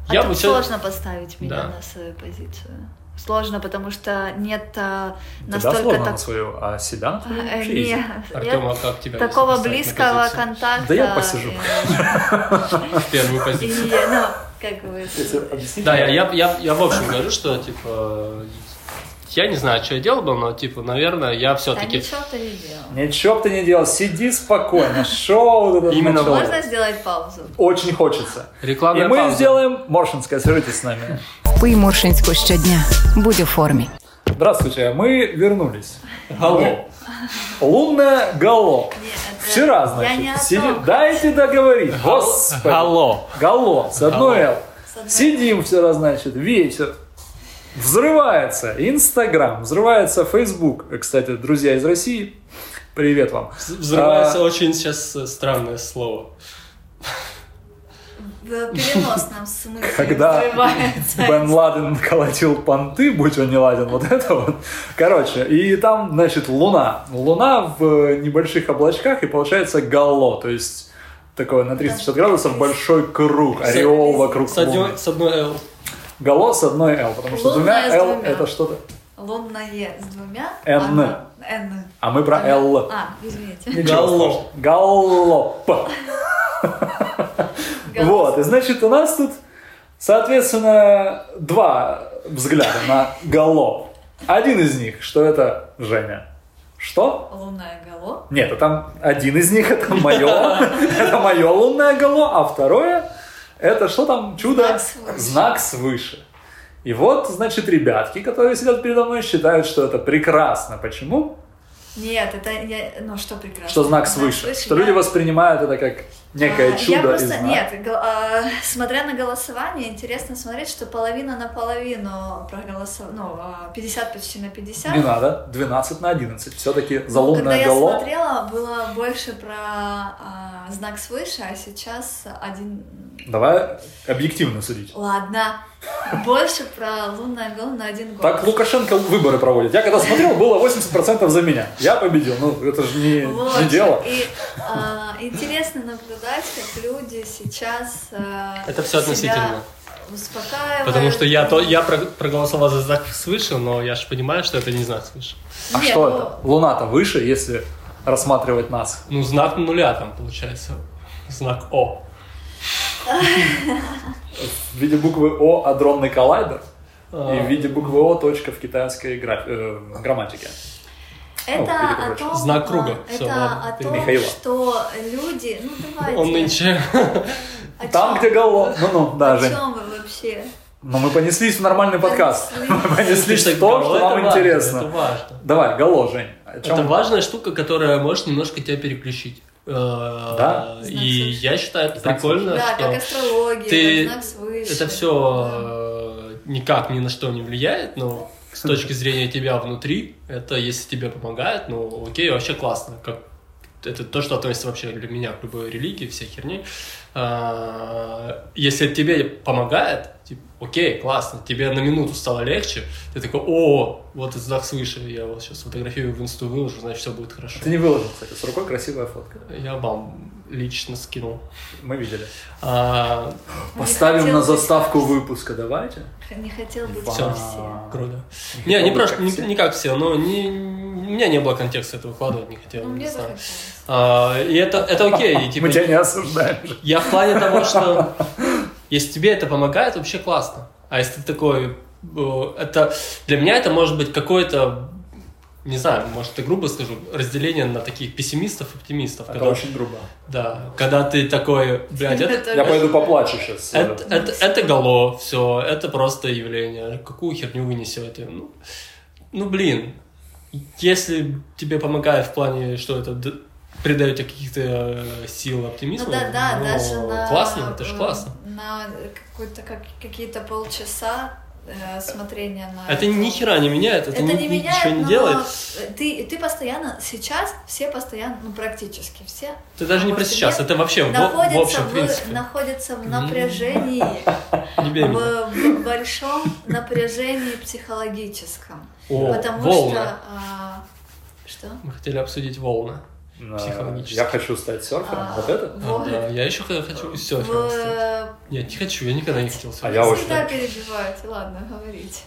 А я тут бы сложно поставить меня Да. на свою позицию. Сложно, потому что нет а, Тебя настолько сложно так- на свою, а себя на твою Э, вообще не, easy. я Артем, а как тебя такого близкого контакта. Да я посижу. э, в первую И, позицию. ну, как вы... Да, я, я, я, я в общем говорю, что, типа, я не знаю, что я делал бы, но, типа, наверное, я Да все-таки... ничего ты не делал. Ничего ты не делал, сиди спокойно, шоу Именно. Можно сделать паузу? Очень хочется. Рекламная И мы пауза. сделаем Моршинская, свяжитесь с нами. Пий Моршинську щодня. Будь у формі. Здравствуйте, мы вернулись. Алло. Гало. Нет, это- Вчера, Я значит, не о сиди- том. Дайте договорить, господи. Алло. Гало, с одной Гало. «Л». Сидим вчера, значит, вечер. Взрывается Инстаграм, взрывается Фейсбук. Кстати, друзья из России, привет вам. Взрывается А, очень сейчас э, странное слово. В переносном смысле Когда. Бен Ладен колотил понты, будь он не ладен, вот это вот. Короче, и там, значит, луна. Луна в небольших облачках, и получается галло, то есть такой на 360 градусов большой круг, ореол вокруг С луны. с одной L. Галло с одной L, потому что Лунная двумя L это что-то. Лунное с двумя. Н. а, Н. А мы про L. А, извините. Галло. Галлоп. Вот, и значит, у нас тут, соответственно, два взгляда на галлоп. Один из них, что это Женя. Что? Лунное гало. Нет, а там один из них это мое, это мое лунное гало, а второе это что там чудо? Знак свыше. Знак свыше. И вот, значит, ребятки, которые сидят передо мной, считают, что это прекрасно. Почему? Нет, это я... Ну, что прекрасно. Что знак свыше. Что люди я- воспринимают это как некое А, чудо Я просто, знак. нет, а, смотря на голосование, интересно смотреть, что половина на половину проголосовала, ну, а, 50 почти на 50. Не надо, 12 на 11. Все-таки Ну, когда залунное я смотрела, было больше про а, знак свыше, а сейчас один... Давай объективно судить. Ладно, больше про лунное гало на один голос. Так Лукашенко выборы проводит. Я когда смотрел, было 80% за меня. Я победил. Ну, это же не, Вот. не дело. И а, интересно наблюдать, как люди сейчас а, Это себя относительно. успокаивают. Потому что я, то, я про- проголосовал за знак свыше, но я же понимаю, что это не знак свыше. А Нет, что ну, это? Луна-то выше, если рассматривать нас. Ну, знак нуля там получается. Знак О. В виде буквы О адронный коллайдер. А. И в виде буквы О точка в китайской граф- э, грамматике. Это Ну, о перекручу. том, Знак круга. а, это ладно, о том, Михаила. что люди, ну давайте. Он нынче... О Там, где гало. Ну-ну, да, О Жень. чем вы вообще? Но мы понеслись в нормальный подкаст. Понеслись. Мы понеслись в то, что нам важно, интересно. Это важно. Давай, гало, Жень. О? Это важная штука, которая может немножко тебя переключить. Э, Да? И я считаю это прикольно, Да, что как астрология, ты- как знак свыше. это все никак ни на что не влияет, но с точки зрения тебя внутри, это если тебе помогает, ну окей, вообще классно. Как это то, что относится вообще для меня к любой религии, всей херни. А, Если тебе помогает, типа, окей, классно, тебе на минуту стало легче, ты такой, о, вот этот знак свыше, я вот сейчас фотографирую в инсту выложу, значит, все будет хорошо. Ты не выложил, кстати, с рукой красивая фотка. Я вам лично скинул. Мы видели. А, Поставим на быть заставку как выпуска, давайте. все. Не хотел быть Всё. как все. круто. Не Не, не как просто, не, все. не как все, но не, у меня не было контекста это выкладывать, не хотел. Ну, не. А, и это, это окей. и, типа, Мы тебя не осуждаем. Я в плане того, что если тебе это помогает, вообще классно. А если ты такой, э, это для меня это может быть какое-то, не знаю, может, я грубо скажу, разделение на таких пессимистов и оптимистов. Это когда, очень грубо. да, когда ты такой, блядь, это, Это Я пойду поплачу сейчас. это, это, это гало, все, это просто явление. Какую херню вы несете? Ну, ну, блин, если тебе помогает в плане, что это д- придает тебе каких-то э, сил, оптимизма, Ну да, да, ну, даже на... классно, это же классно. На какой-то, как, какие-то полчаса э, смотрения на... Это ни хера не меняет, это, Это ни- не меняет, ничего не но делает. Ты, ты постоянно, сейчас все постоянно, ну практически все, Это даже не про сейчас, это вообще в, в находятся, общем в, принципе. находятся в напряжении, в, в большом напряжении психологическом. О, потому волны. что... а, что? Мы хотели обсудить волны. Э, психологически. Я хочу стать серфером. А, Вот это? А, да, я еще хочу серфером стать. Нет, не хочу, я никогда не хотел А серфером. я очень Всегда перебиваете, ладно, говорите.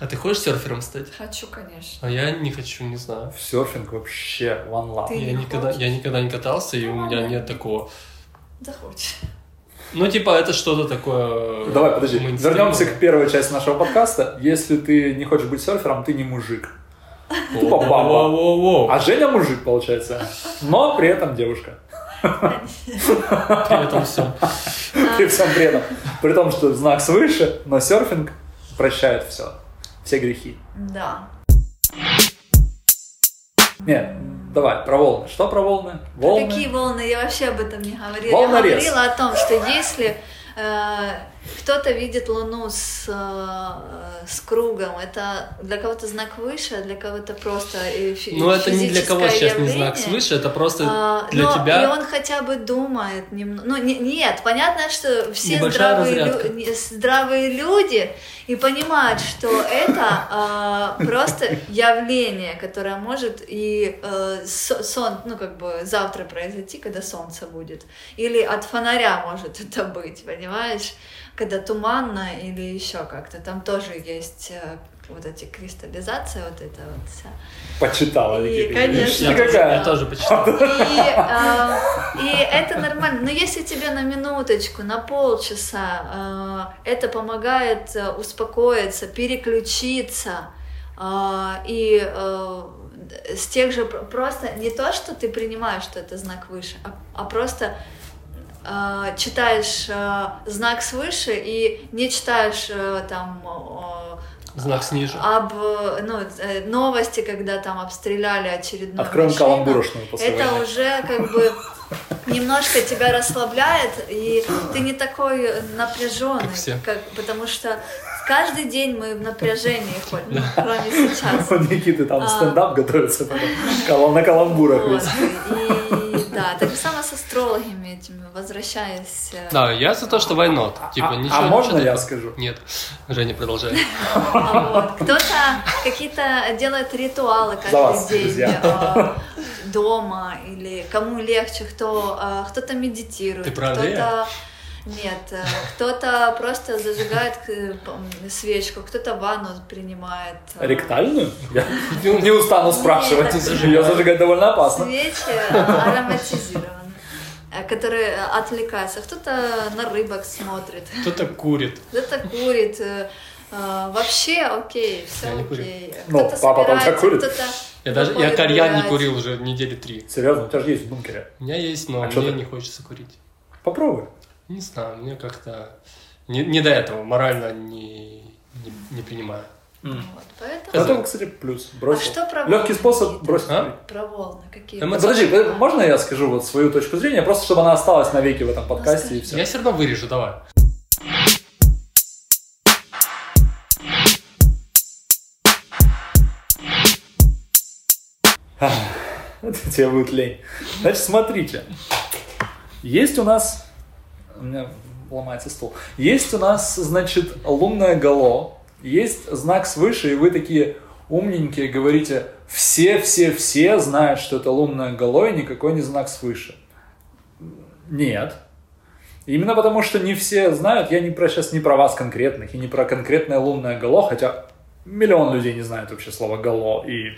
А ты хочешь серфером стать? Хочу, конечно. А я не хочу, не знаю. В серфинг вообще one love. Ты Я не никогда, хочешь? я никогда не катался, и у меня нет такого. Захочешь. Ну, типа, это что-то такое... Давай, подожди. Вернемся к первой части нашего подкаста. Если ты не хочешь быть серфером, ты не мужик. Тупо баба. А Женя мужик, получается. Но при этом девушка. При этом все. При всем при этом. При том, что знак свыше, но серфинг прощает все. Все грехи. Да. Нет, давай, про волны. Что про волны? Волны. Какие волны? Я вообще об этом не говорила. Волнорез. Я говорила о том, что если э, кто-то видит Луну с, э, с кругом, это для кого-то знак выше, а для кого-то просто фи- Ну, это не для кого сейчас не знак явление. свыше, это просто А, для но тебя... И он хотя бы думает немного. Ну, не- нет, понятно, что все Небольшая здравые, лю- здравые люди и понимают, что это а, просто явление, которое может и со- сон, ну, как бы завтра произойти, когда солнце будет. Или от фонаря может это быть, понимаешь? Когда туманно или еще как-то. Там тоже есть э, вот эти кристаллизации, вот это вот вся. Почитала. И, Википедию. конечно. Я тоже, я тоже почитал. И, а, и это нормально. Но если тебе на минуточку, на полчаса а, это помогает а, успокоиться, переключиться а, и а, с тех же пр- просто не то, что ты принимаешь, что это знак выше, а, а просто а, читаешь а, знак свыше и не читаешь а, там а, Знак ниже. об э, ну, э, новости, когда там обстреляли очередную Откроем машину. каламбурошную после Это войны. уже как бы немножко тебя расслабляет, и ты не такой напряженный, Как все. как, потому что каждый день мы в напряжении ходим, кроме сейчас. У Никиты там А. стендап готовится на каламбурах Вот. И да, так же самое с астрологами этими, возвращаясь. э, Да, я за то, что why not. Типа, а- ничего, а можно ничего я такого. скажу? Нет. Женя, продолжай. Кто-то какие-то делает ритуалы каждый день а, дома, или кому легче, кто а, кто-то медитирует, кто-то? Нет, э, кто-то просто зажигает э, свечку, кто-то ванну принимает. э, Ректальную? Я не устану спрашивать. Нет, Ее зажигать довольно опасно. Свечи ароматизированные, э, которые отвлекаются. Кто-то на рыбок смотрит, Кто-то курит. кто-то курит. Вообще окей, все Я курю. окей. Ну, Кто-то папа там собирается, курит? кто-то Я даже я кальян не курил уже недели три. Серьезно, у тебя же есть в бункере. У меня есть, но А мне не хочется курить. Попробуй. Не знаю, мне как-то не, не до этого, морально не, не, не принимаю. Вот, поэтому Это, кстати, плюс. Бросил. А что про Легкий волны способ какие-то? бросить. А? про волны какие? Эмо- Ну, Подожди, э, можно я скажу вот свою точку зрения, просто чтобы она осталась навеки в этом подкасте и скажи. все. Я все равно вырежу, давай. Это тебе будет лень. Значит, смотрите. Есть у нас... У меня ломается стул. Есть у нас, значит, лунное гало. Есть знак свыше, и вы такие умненькие говорите, все-все-все знают, что это лунное гало, и никакой не знак свыше. Нет. Именно потому, что не все знают, я не про сейчас не про вас конкретных, и не про конкретное лунное гало, хотя миллион людей не знают вообще слова гало и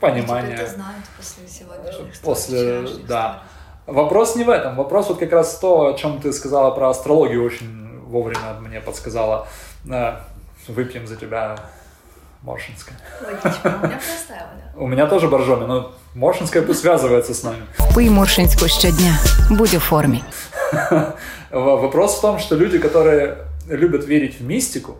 понимание. Знают после сегодняшних После, вчерашних да. Вопрос не в этом. Вопрос вот как раз то, о чем ты сказала про астрологию, очень вовремя мне подсказала. Э, Выпьем за тебя Моршинская. Логично, у меня простая вода. У меня тоже боржоми, но Моршинская пусть связывается с нами. Пий Моршинську щодня. Будь у. В- Вопрос в том, что люди, которые любят верить в мистику,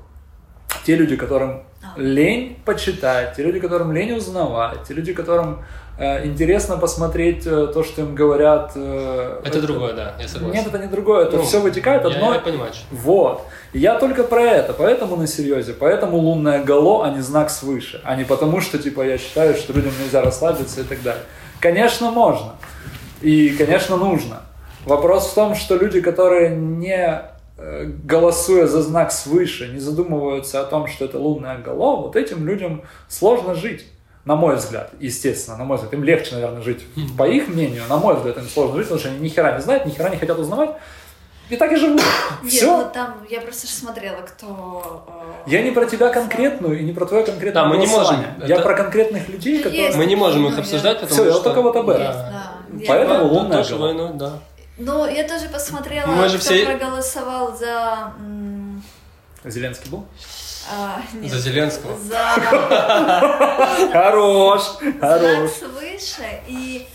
те люди, которым. Лень почитать, те люди, которым лень узнавать, те люди, которым э, интересно посмотреть э, то, что им говорят. э, Это другое, да, я согласен. Нет, это не другое, это Ну, все вытекает Я, одно. я понимаю. что- Вот. Я только про это, поэтому на серьезе, поэтому лунное гало, а не знак свыше, а не потому, что типа я считаю, что людям нельзя расслабиться и так далее. Конечно, можно. И, конечно, нужно. Вопрос в том, что люди, которые не голосуя за знак свыше, не задумываются о том, что это лунное гало, вот этим людям сложно жить. На мой взгляд, естественно, на мой взгляд, им легче, наверное, жить. По их мнению, на мой взгляд, им сложно жить, потому что они ни хера не знают, ни хера не хотят узнавать. И так и живут. Нет, Все. ну там я просто ж смотрела, кто. э, Я не про тебя конкретную и не про твое конкретное Да, мы не можем. Я Это- про конкретных людей, которые... Есть. Мы не можем их Ну, обсуждать, я- потому Всё, я что... только вот об этом. Да. Я- Поэтому Да, тоже гало. войну, да. Ну, я тоже посмотрела, Мы же кто все- проголосовал за... Зеленский был? а, нет, За Зеленского. За Хорош, хорош. свыше. И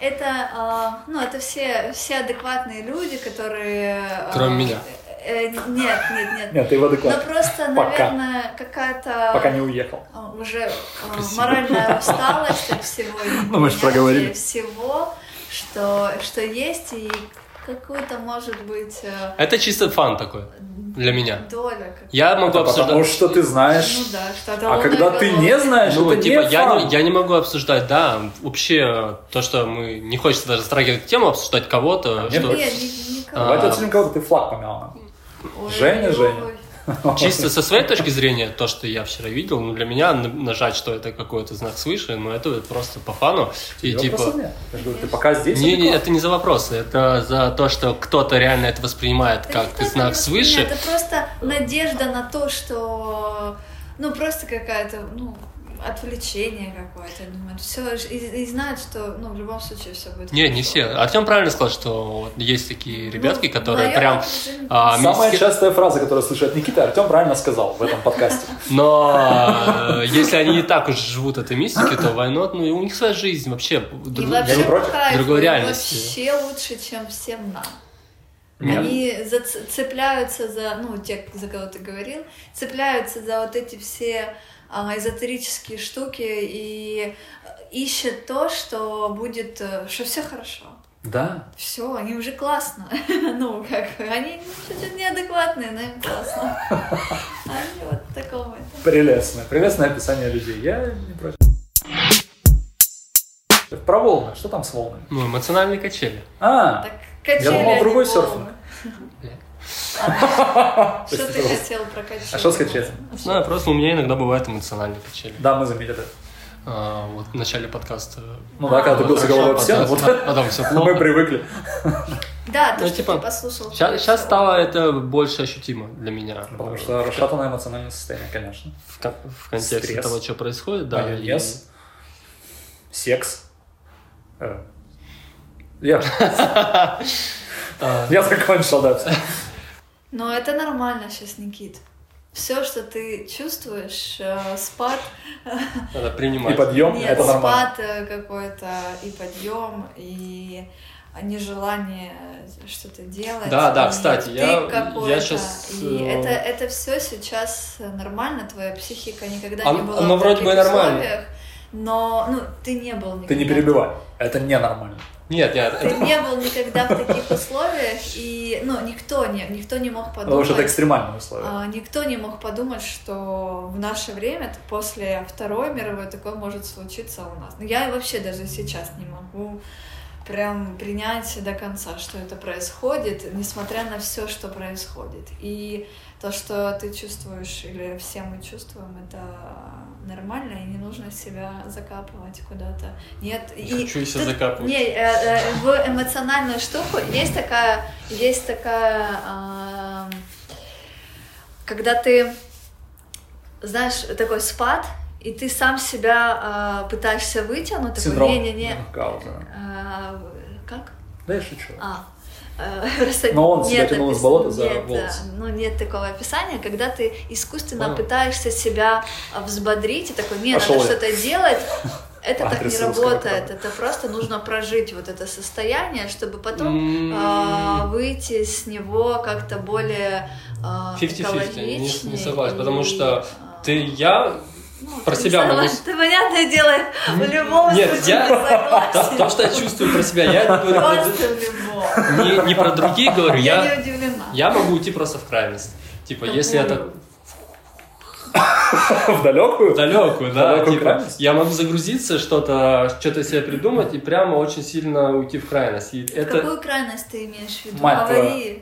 это, а, ну, это все, все адекватные люди, которые... а, Кроме меня. э, Нет, нет, нет. Нет, ты в адеквате. просто, Пока. наверное, какая-то... Пока не уехал. а, уже Спасибо. моральная усталость от всего. Ну, мы ж непонятия проговорили. Всего, что, что есть, и какую-то, может быть, э, Это чисто фан такой для меня. доля. Я могу Это обсуждать... потому что ты знаешь. Ну да, что это А когда ты не знаешь, Ну, это типа, не я фан. не, я не могу обсуждать, да, вообще то, что мы не хочется даже затрагивать тему, обсуждать кого-то, Нет, что Нет, ни- никого. Давайте А. оценим кого-то, ты флаг помял. Ой, Женя, Женя. ой. чисто со своей точки зрения, то, что я вчера видел, ну, для меня нажать, что это какой-то знак свыше, но это просто по фану. И типа... Говорю, ты пока здесь. Не, не, это не за вопросы, это за то, что кто-то реально это воспринимает Да как это знак свыше. Это просто надежда на то, что ну просто какая-то ну отвлечение какое-то, думают, все и, и знают, что ну в любом случае все будет. Не, не все. Артем правильно сказал, что вот есть такие ребятки, Ну, которые прям... а, Самая мистики- частая фраза, которую слышит Никита, Артем правильно сказал в этом подкасте. Но э, если они не так уж живут этой мистикой, то войнот, ну и у них своя жизнь вообще. И вообще Другой реальности. Вообще лучше, чем всем нам. Нет. Они цепляются за, ну, те, за кого ты говорил, цепляются за вот эти все эзотерические штуки и ищут то, что будет, э, что все хорошо. Да. Все, они уже классно. Ну, как, они чуть-чуть неадекватные, но им классно. Они вот такого. Прелестное. Прелестное описание людей. Я не против. Про волны. Что там с волнами? Ну, эмоциональные качели. А, Так качели, думал, а другой волны. серфинг. Что ты хотел про качели? А что с качелями? Ну, просто у меня иногда бывают эмоциональные качели. Да, мы заметили. А, вот в начале подкаста. Ну да, когда ты бился головой об стену, вот А потом все мы плохо. привыкли. Да, то, Ну, что типа, ты послушал. Сейчас, сейчас стало это больше ощутимо для меня. Потому что расшатанное эмоциональное состояние, конечно. В, кон- в контексте Стресс. того, что происходит, да. и- Майонез. Секс. Э. Я... Я закончил, да. Но это нормально сейчас, Никит. Все, что ты чувствуешь, э, спад, Надо принимать. И подъем, нет, это нормально. спад э, какой-то, и подъем, и нежелание что-то делать. Да, да, кстати, ты я- я щас, И э, это, это все сейчас нормально, твоя психика никогда А- не была оно в вроде таких бы нормально. условиях, но ну, ты не был никогда. Ты не перебивай. Это ненормально. Нет, нет, Ты это- не был никогда в таких условиях, и ну, никто, не, никто не мог подумать. Потому что это экстремальные условия. А, Никто не мог подумать, что в наше время, после Второй мировой, такое может случиться у нас. Ну, Я вообще даже сейчас не могу прям принять до конца, что это происходит, несмотря на все, что происходит. И то, что ты чувствуешь, или все мы чувствуем, это нормально, и не нужно себя закапывать куда-то. Нет, Не и хочу себя тут- закапывать. Не, э, э, в эмоциональную штуку есть такая, есть такая, ам, когда ты, знаешь, такой спад, и ты сам себя а, пытаешься вытянуть, такой, Синдром не-не-не, Мюнхгаузена. а, как? Да я шучу. А, э, просто Но он себя нет тянул из опис- болота за нет, волосы. э, Ну, нет такого описания, когда ты искусственно Понял. пытаешься себя а, взбодрить и такой, не, Пошёл надо что-то делать. Это так не работает, правда. это просто нужно прожить вот это состояние, чтобы потом а, выйти с него как-то более а, 50-50, не, не согласен, потому и, что а, ты, я ну, про себя могу согласен. Ты, понятное дело, в любом Нет, случае я- не то, согласен. то, что я чувствую про себя, я не говорю про- Просто не, не про других говорю, Я я, не удивлена. я могу уйти просто в крайность. Типа, если это В далекую? далекую, да, далекую типа, я могу загрузиться, что-то, что-то себе придумать и прямо очень сильно уйти в крайность. И это Какую крайность ты имеешь в виду? Мать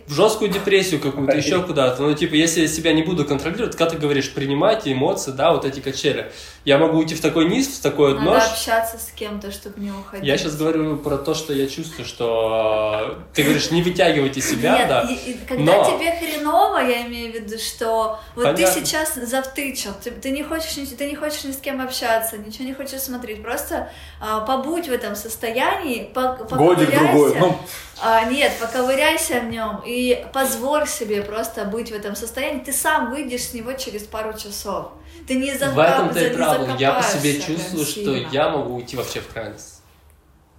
в жесткую депрессию какую-то, еще куда-то. Ну, типа, если я себя не буду контролировать, когда ты говоришь, принимайте эмоции, да, вот эти качели. Я могу уйти в такой низ, в такой Надо нож. общаться с кем-то, чтобы не уходить. Я сейчас говорю про то, что я чувствую, что э, ты говоришь, не вытягивайте себя, Нет, да. и- и когда но- тебе хреново, я имею в виду, что вот Понятно. ты сейчас завтычил, ты, ты не хочешь, ни- ты не хочешь ни с кем общаться, ничего не хочешь смотреть, просто а, побудь в этом состоянии, по, Годик другой. поковыряйся. Ну, А, нет, поковыряйся в нем и позволь себе просто быть в этом состоянии. Ты сам выйдешь с него через пару часов. Ты не за В этом-то и не правда. Я по себе чувствую, что я могу уйти вообще в крайность.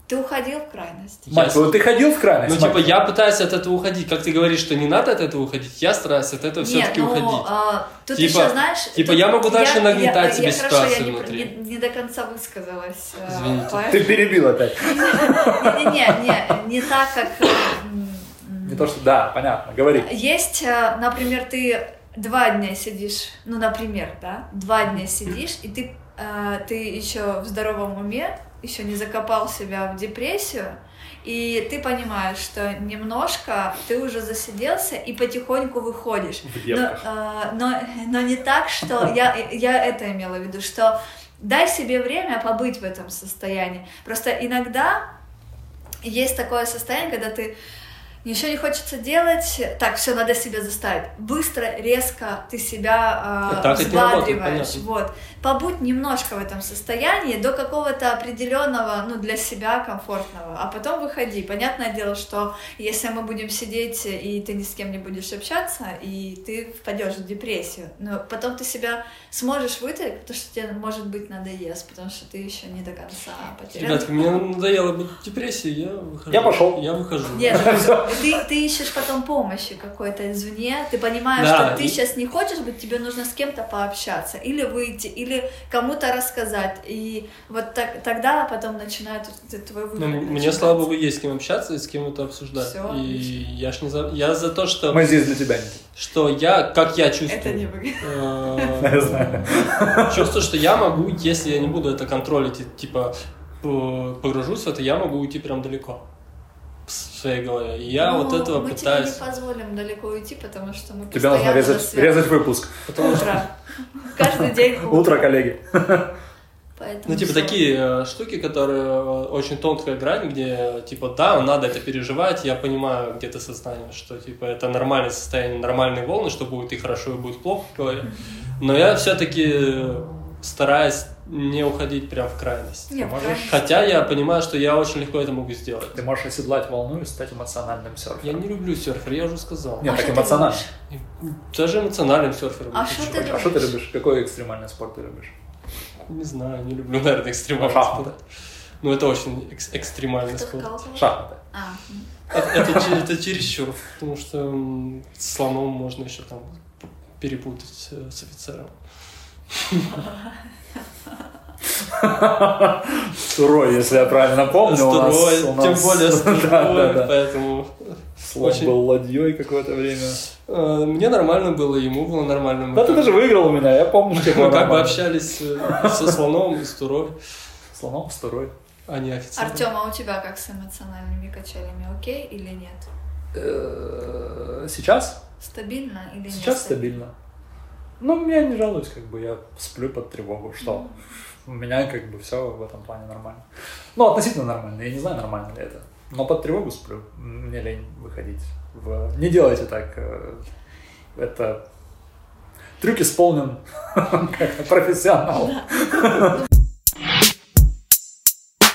Ты уходил в крайность. мать, Я- вот ты ходил в крайность? Ну, мать типа, я пытаюсь от этого уходить. Как ты говоришь, что не надо от этого уходить, я стараюсь от этого все-таки Нет, ну, уходить. а, тут Типа- еще, знаешь... типа, тут я могу дальше я- нагнетать я- себе я, хорошо, ситуацию я не, внутри. Не, не до конца высказалась. э, Извините. поэтому- Ты перебил опять. Не-не-не, не, не так, как... э, Не то, что... Да, понятно, говори. Есть, э, например, ты два дня сидишь, ну, например, да, два дня сидишь, и ты, ты еще в здоровом уме, еще не закопал себя в депрессию, и ты понимаешь, что немножко ты уже засиделся и потихоньку выходишь. Но, э, но, но не так, что я, я это имела в виду, что дай себе время побыть в этом состоянии. Просто иногда есть такое состояние, когда ты ничего не хочется делать, так, все, надо себя заставить. Быстро, резко ты себя э, Так взбадриваешь. Вот. Побудь немножко в этом состоянии до какого-то определенного, ну, для себя комфортного, а потом выходи. Понятное дело, что если мы будем сидеть, и ты ни с кем не будешь общаться, и ты впадешь в депрессию, но потом ты себя сможешь вытащить, потому что тебе, может быть, надоест, потому что ты еще не до конца потерял. Ребятки, мне надоело быть в депрессии, я выхожу. Я пошел. Я выхожу. Нет, и ты, ты ищешь потом помощи какой-то извне, ты понимаешь, Да, что ты и- сейчас не хочешь быть, тебе нужно с кем-то пообщаться, или выйти, или кому-то рассказать, и вот так, тогда потом начинает твой выбор. Ну, мне, слава богу, есть с кем общаться и с кем это обсуждать. Всё, и отлично. я ж не за... Я за то, что, Мы здесь для тебя, Никита. Что я, как я чувствую. Это не выгодно. э. Чувствую, что я могу, если я не буду это контролить, типа погружусь в это, я могу уйти прям далеко в своей голове. И я Ну, вот этого мы пытаюсь. тебе не позволим далеко уйти, потому что мы Тебе нужно резать, резать выпуск. Утро. Каждый день Утро, коллеги. Поэтому Ну, типа, всё. такие э, штуки, которые э, очень тонкая грань, где, типа, да, надо это переживать, я понимаю где-то сознание, что, типа, это нормальное состояние, нормальные волны, что будет и хорошо, и будет плохо в голове. Но я все-таки стараюсь не уходить прям в крайность. Не, можешь-. Хотя я понимаю, что я очень легко это могу сделать. Ты можешь оседлать волну и стать эмоциональным Я серфером. не люблю серфер, я уже сказал. Нет, А так эмоционально. Даже эмоциональным серфером. А не что ты А что ты любишь? Какой экстремальный спорт ты любишь? Не знаю, не люблю, наверное, экстремальный шахматы. спорт. Ну, это очень экс- экстремальный Кто спорт. сказал? Шахматы. А. Это, это, это чересчур, потому что с слоном можно еще там перепутать э, с офицером. Сурой, если я правильно помню. у нас- Строй, у нас- тем более с Да, да, трудовой, да. поэтому Слон Очень- был ладьей какое-то время. э, мне нормально было, ему было нормально. Мы Да ты даже выиграл у меня, я помню, что мы как бы общались э, со слоном и с турой, Слоном, с турой. а не офицером. Артем, а у тебя как с эмоциональными качелями? Окей или нет? Э, Сейчас? Стабильно или нет? Сейчас стабильно. Ну, я не жалуюсь, как бы я сплю под тревогу. Что? У меня как бы все в этом плане нормально. Ну, относительно нормально. Я не знаю, нормально ли это. Но под тревогу сплю. Мне лень выходить. В... Не делайте так. э, Это трюк исполнен как профессионал.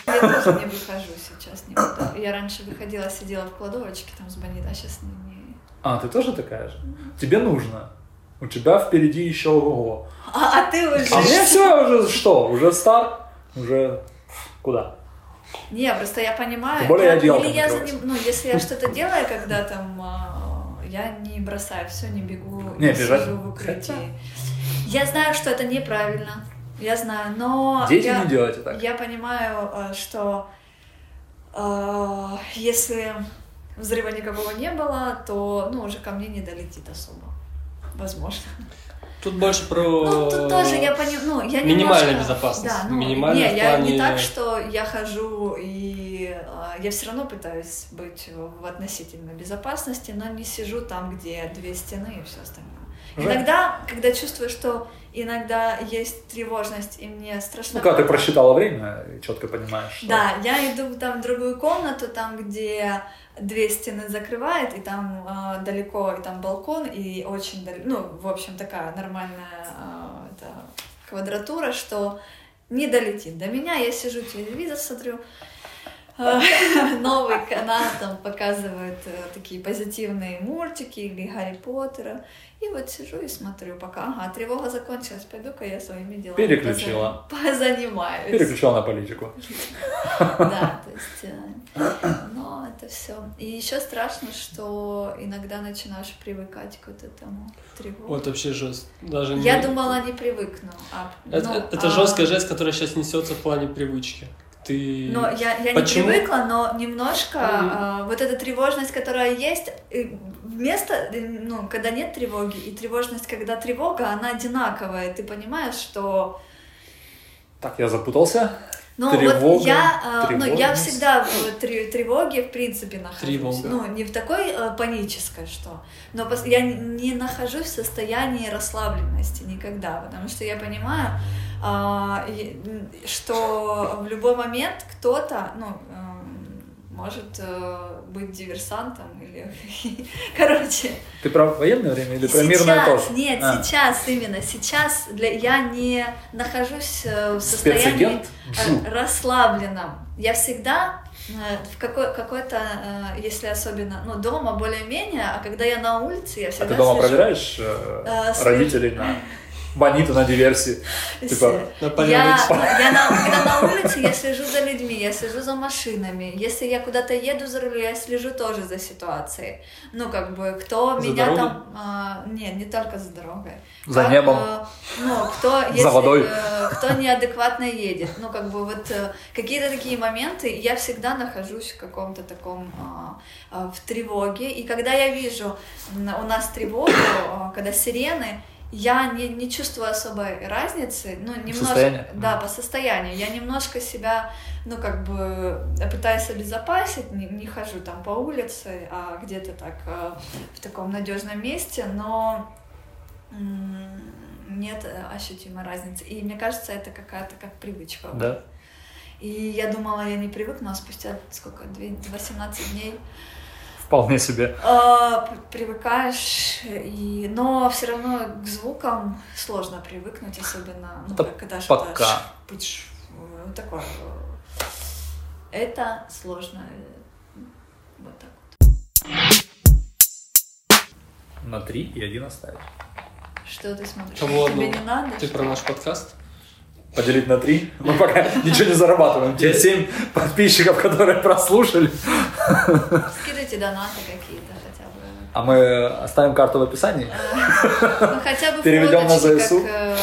Я тоже не выхожу сейчас никуда. Я раньше выходила, сидела в кладовочке там с Бонни, а сейчас не... не- А, ты тоже такая же? Тебе нужно. У тебя впереди еще ого. А, а ты уже... А мне все уже что? Уже стар? Уже куда? Не, просто я понимаю. Тем более я делал или я за командировки. ним- ну, если я что-то делаю, когда там а, я не бросаю все, не бегу, Не, не, бежать- сижу в укрытии. Я знаю, что это неправильно. Я знаю, но Дети я, не делайте так. я понимаю, а, что а, если взрыва никакого не было, то ну уже ко мне не долетит особо. Возможно. Тут больше про... Ну, тут тоже я понимаю, ну, я Минимальная немножко- безопасность. Да, ну, Минимальная не, я не плане- так, что я хожу и а, я все равно пытаюсь быть в относительной безопасности, но не сижу там, где две стены и все остальное. Жаль. Иногда, когда чувствую, что иногда есть тревожность и мне страшно. Ну, когда ты просчитала время и четко понимаешь, что... Да, я иду там в другую комнату, там, где две стены закрывает, и там а, далеко, и там балкон, и очень далеко, ну, в общем, такая нормальная а, это квадратура, что не долетит до меня. Я сижу, телевизор смотрю, новый канал там показывает э, такие позитивные мультики или Гарри Поттера. И вот сижу и смотрю, пока, ага, тревога закончилась, пойду-ка я своими делами Переключила. поза- позанимаюсь. Переключал на политику. Да, то есть, э, но это все. И еще страшно, что иногда начинаешь привыкать к вот этому тревоге. Вот вообще жест. Даже Я думала, не привыкну. А, Это, ну, это а, жесткая жесть, которая сейчас несется в плане привычки. Ты... Но я, я Почему? не привыкла, но немножко Мгм. а, вот эта тревожность, которая есть, и вместо, э, ну, когда нет тревоги, и тревожность, когда тревога, она одинаковая. Ты понимаешь, что Так, я запутался. Ну, Тревога, вот я, а, ну, я всегда в тре- тревоге, в принципе, нахожусь. Тревога. Ну, не в такой э, панической, что... Но я не- нахожусь в состоянии расслабленности никогда, потому что я понимаю, что в любой момент кто-то, ну, эм, может э, быть диверсантом или... Короче, Ты про военное время или про мирное сейчас, тоже? нет, А, сейчас именно, сейчас для, я не нахожусь э, в состоянии Спецагент? э, расслабленном. Я всегда в какой, какой-то, если особенно, ну, дома более-менее, а когда я на улице, я А всегда ты дома слежу. проверяешь э, родителей на Бонита на диверсии. Типа, я, я на, когда на улице, я слежу за людьми, я слежу за машинами. Если я куда-то еду за рулем, я слежу тоже за ситуацией. Ну, как бы, кто За меня дорогой? там... а, не, не только за дорогой. За Как, небом. э, ну, кто, если, водой. э, кто неадекватно едет. Ну, как бы, вот э, какие-то такие моменты, я всегда нахожусь в каком-то таком... а, а, в тревоге. И когда я вижу у нас тревогу, а, когда сирены, я не, не чувствую особой разницы, ну, немножко, состоянию? да, по состоянию. Я немножко себя, ну, как бы пытаюсь обезопасить, не, не хожу там по улице, а где-то так э, в таком надежном месте, но нет э, ощутимой разницы. И мне кажется, это какая-то как привычка. да. И я думала, я не привыкну, а спустя сколько, две- 18 дней Вполне себе. а, привыкаешь, и... но все равно к звукам сложно привыкнуть, особенно ну, Это когда пока. что-то ш- вот такое. Это сложно. э, Вот так. На три и один оставить. Что ты смотришь? Тебе одну? не надо? Ты что про наш подкаст? Поделить на три. Мы пока ничего не зарабатываем. Те семь подписчиков, которые прослушали. Скидывайте донаты какие-то хотя бы. А мы оставим карту в описании. Ну, хотя бы Переведем на ЗСУ. как, э,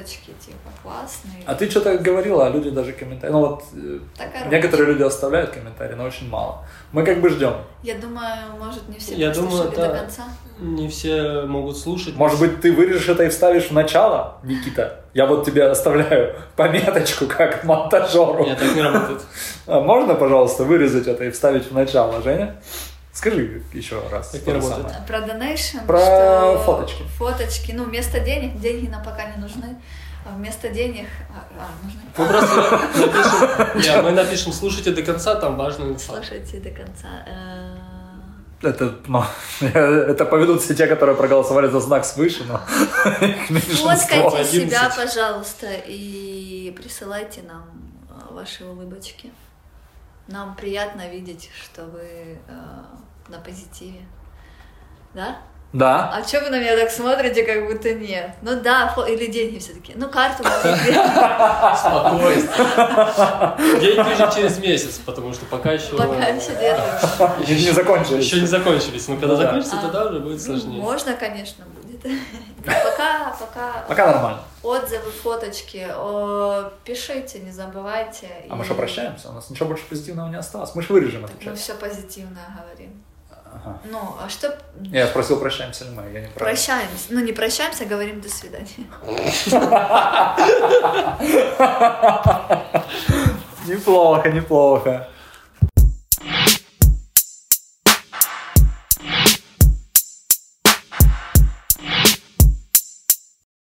фоточки, типа, классные. А ты что-то говорила, а люди даже комментарии. Ну вот э, Так, короче. некоторые люди оставляют комментарии, но очень мало. Мы как бы ждем. Я думаю, может, не все Я думаю, прослушали до да. конца. Не все могут слушать. Может быть, ты вырежешь это и вставишь в начало, Никита? Я вот тебе оставляю пометочку как монтажеру. Нет, так не работает. А можно, пожалуйста, вырезать это и вставить в начало, Женя? Скажи еще раз. Же работает. самое. Про донейшн, Про что фоточки. Фоточки, ну, вместо денег, деньги нам пока не нужны, а вместо денег, а, а, нужны. Мы просто напишем, не, мы напишем, слушайте до конца, там важную инфу. Слушайте до конца. Э, Это, ну, это поведут все те, которые проголосовали за знак свыше, но. Фоткайте себя, 11. пожалуйста, и присылайте нам э, ваши улыбочки. Нам приятно видеть, что вы э, на позитиве. Да? Да. А что вы на меня так смотрите, как будто нет? Ну да, фо- или деньги все-таки. Ну, карту Спокойствие. Деньги уже через месяц, потому что пока еще... пока еще держим. Еще не закончились. Еще не закончились. Но когда Да. закончится, А, тогда уже будет Ну, сложнее. можно, конечно, будет. Пока, пока, Пока нормально. отзывы, фоточки, пишите, не забывайте. А мы что, прощаемся? У нас ничего больше позитивного не осталось. Мы же вырежем эту Мы все позитивное говорим. Ага. Ну, а что? Я спросил, прощаемся ли мы, я не прав. Прощаемся. Ну, не прощаемся, а говорим до свидания. Неплохо, неплохо.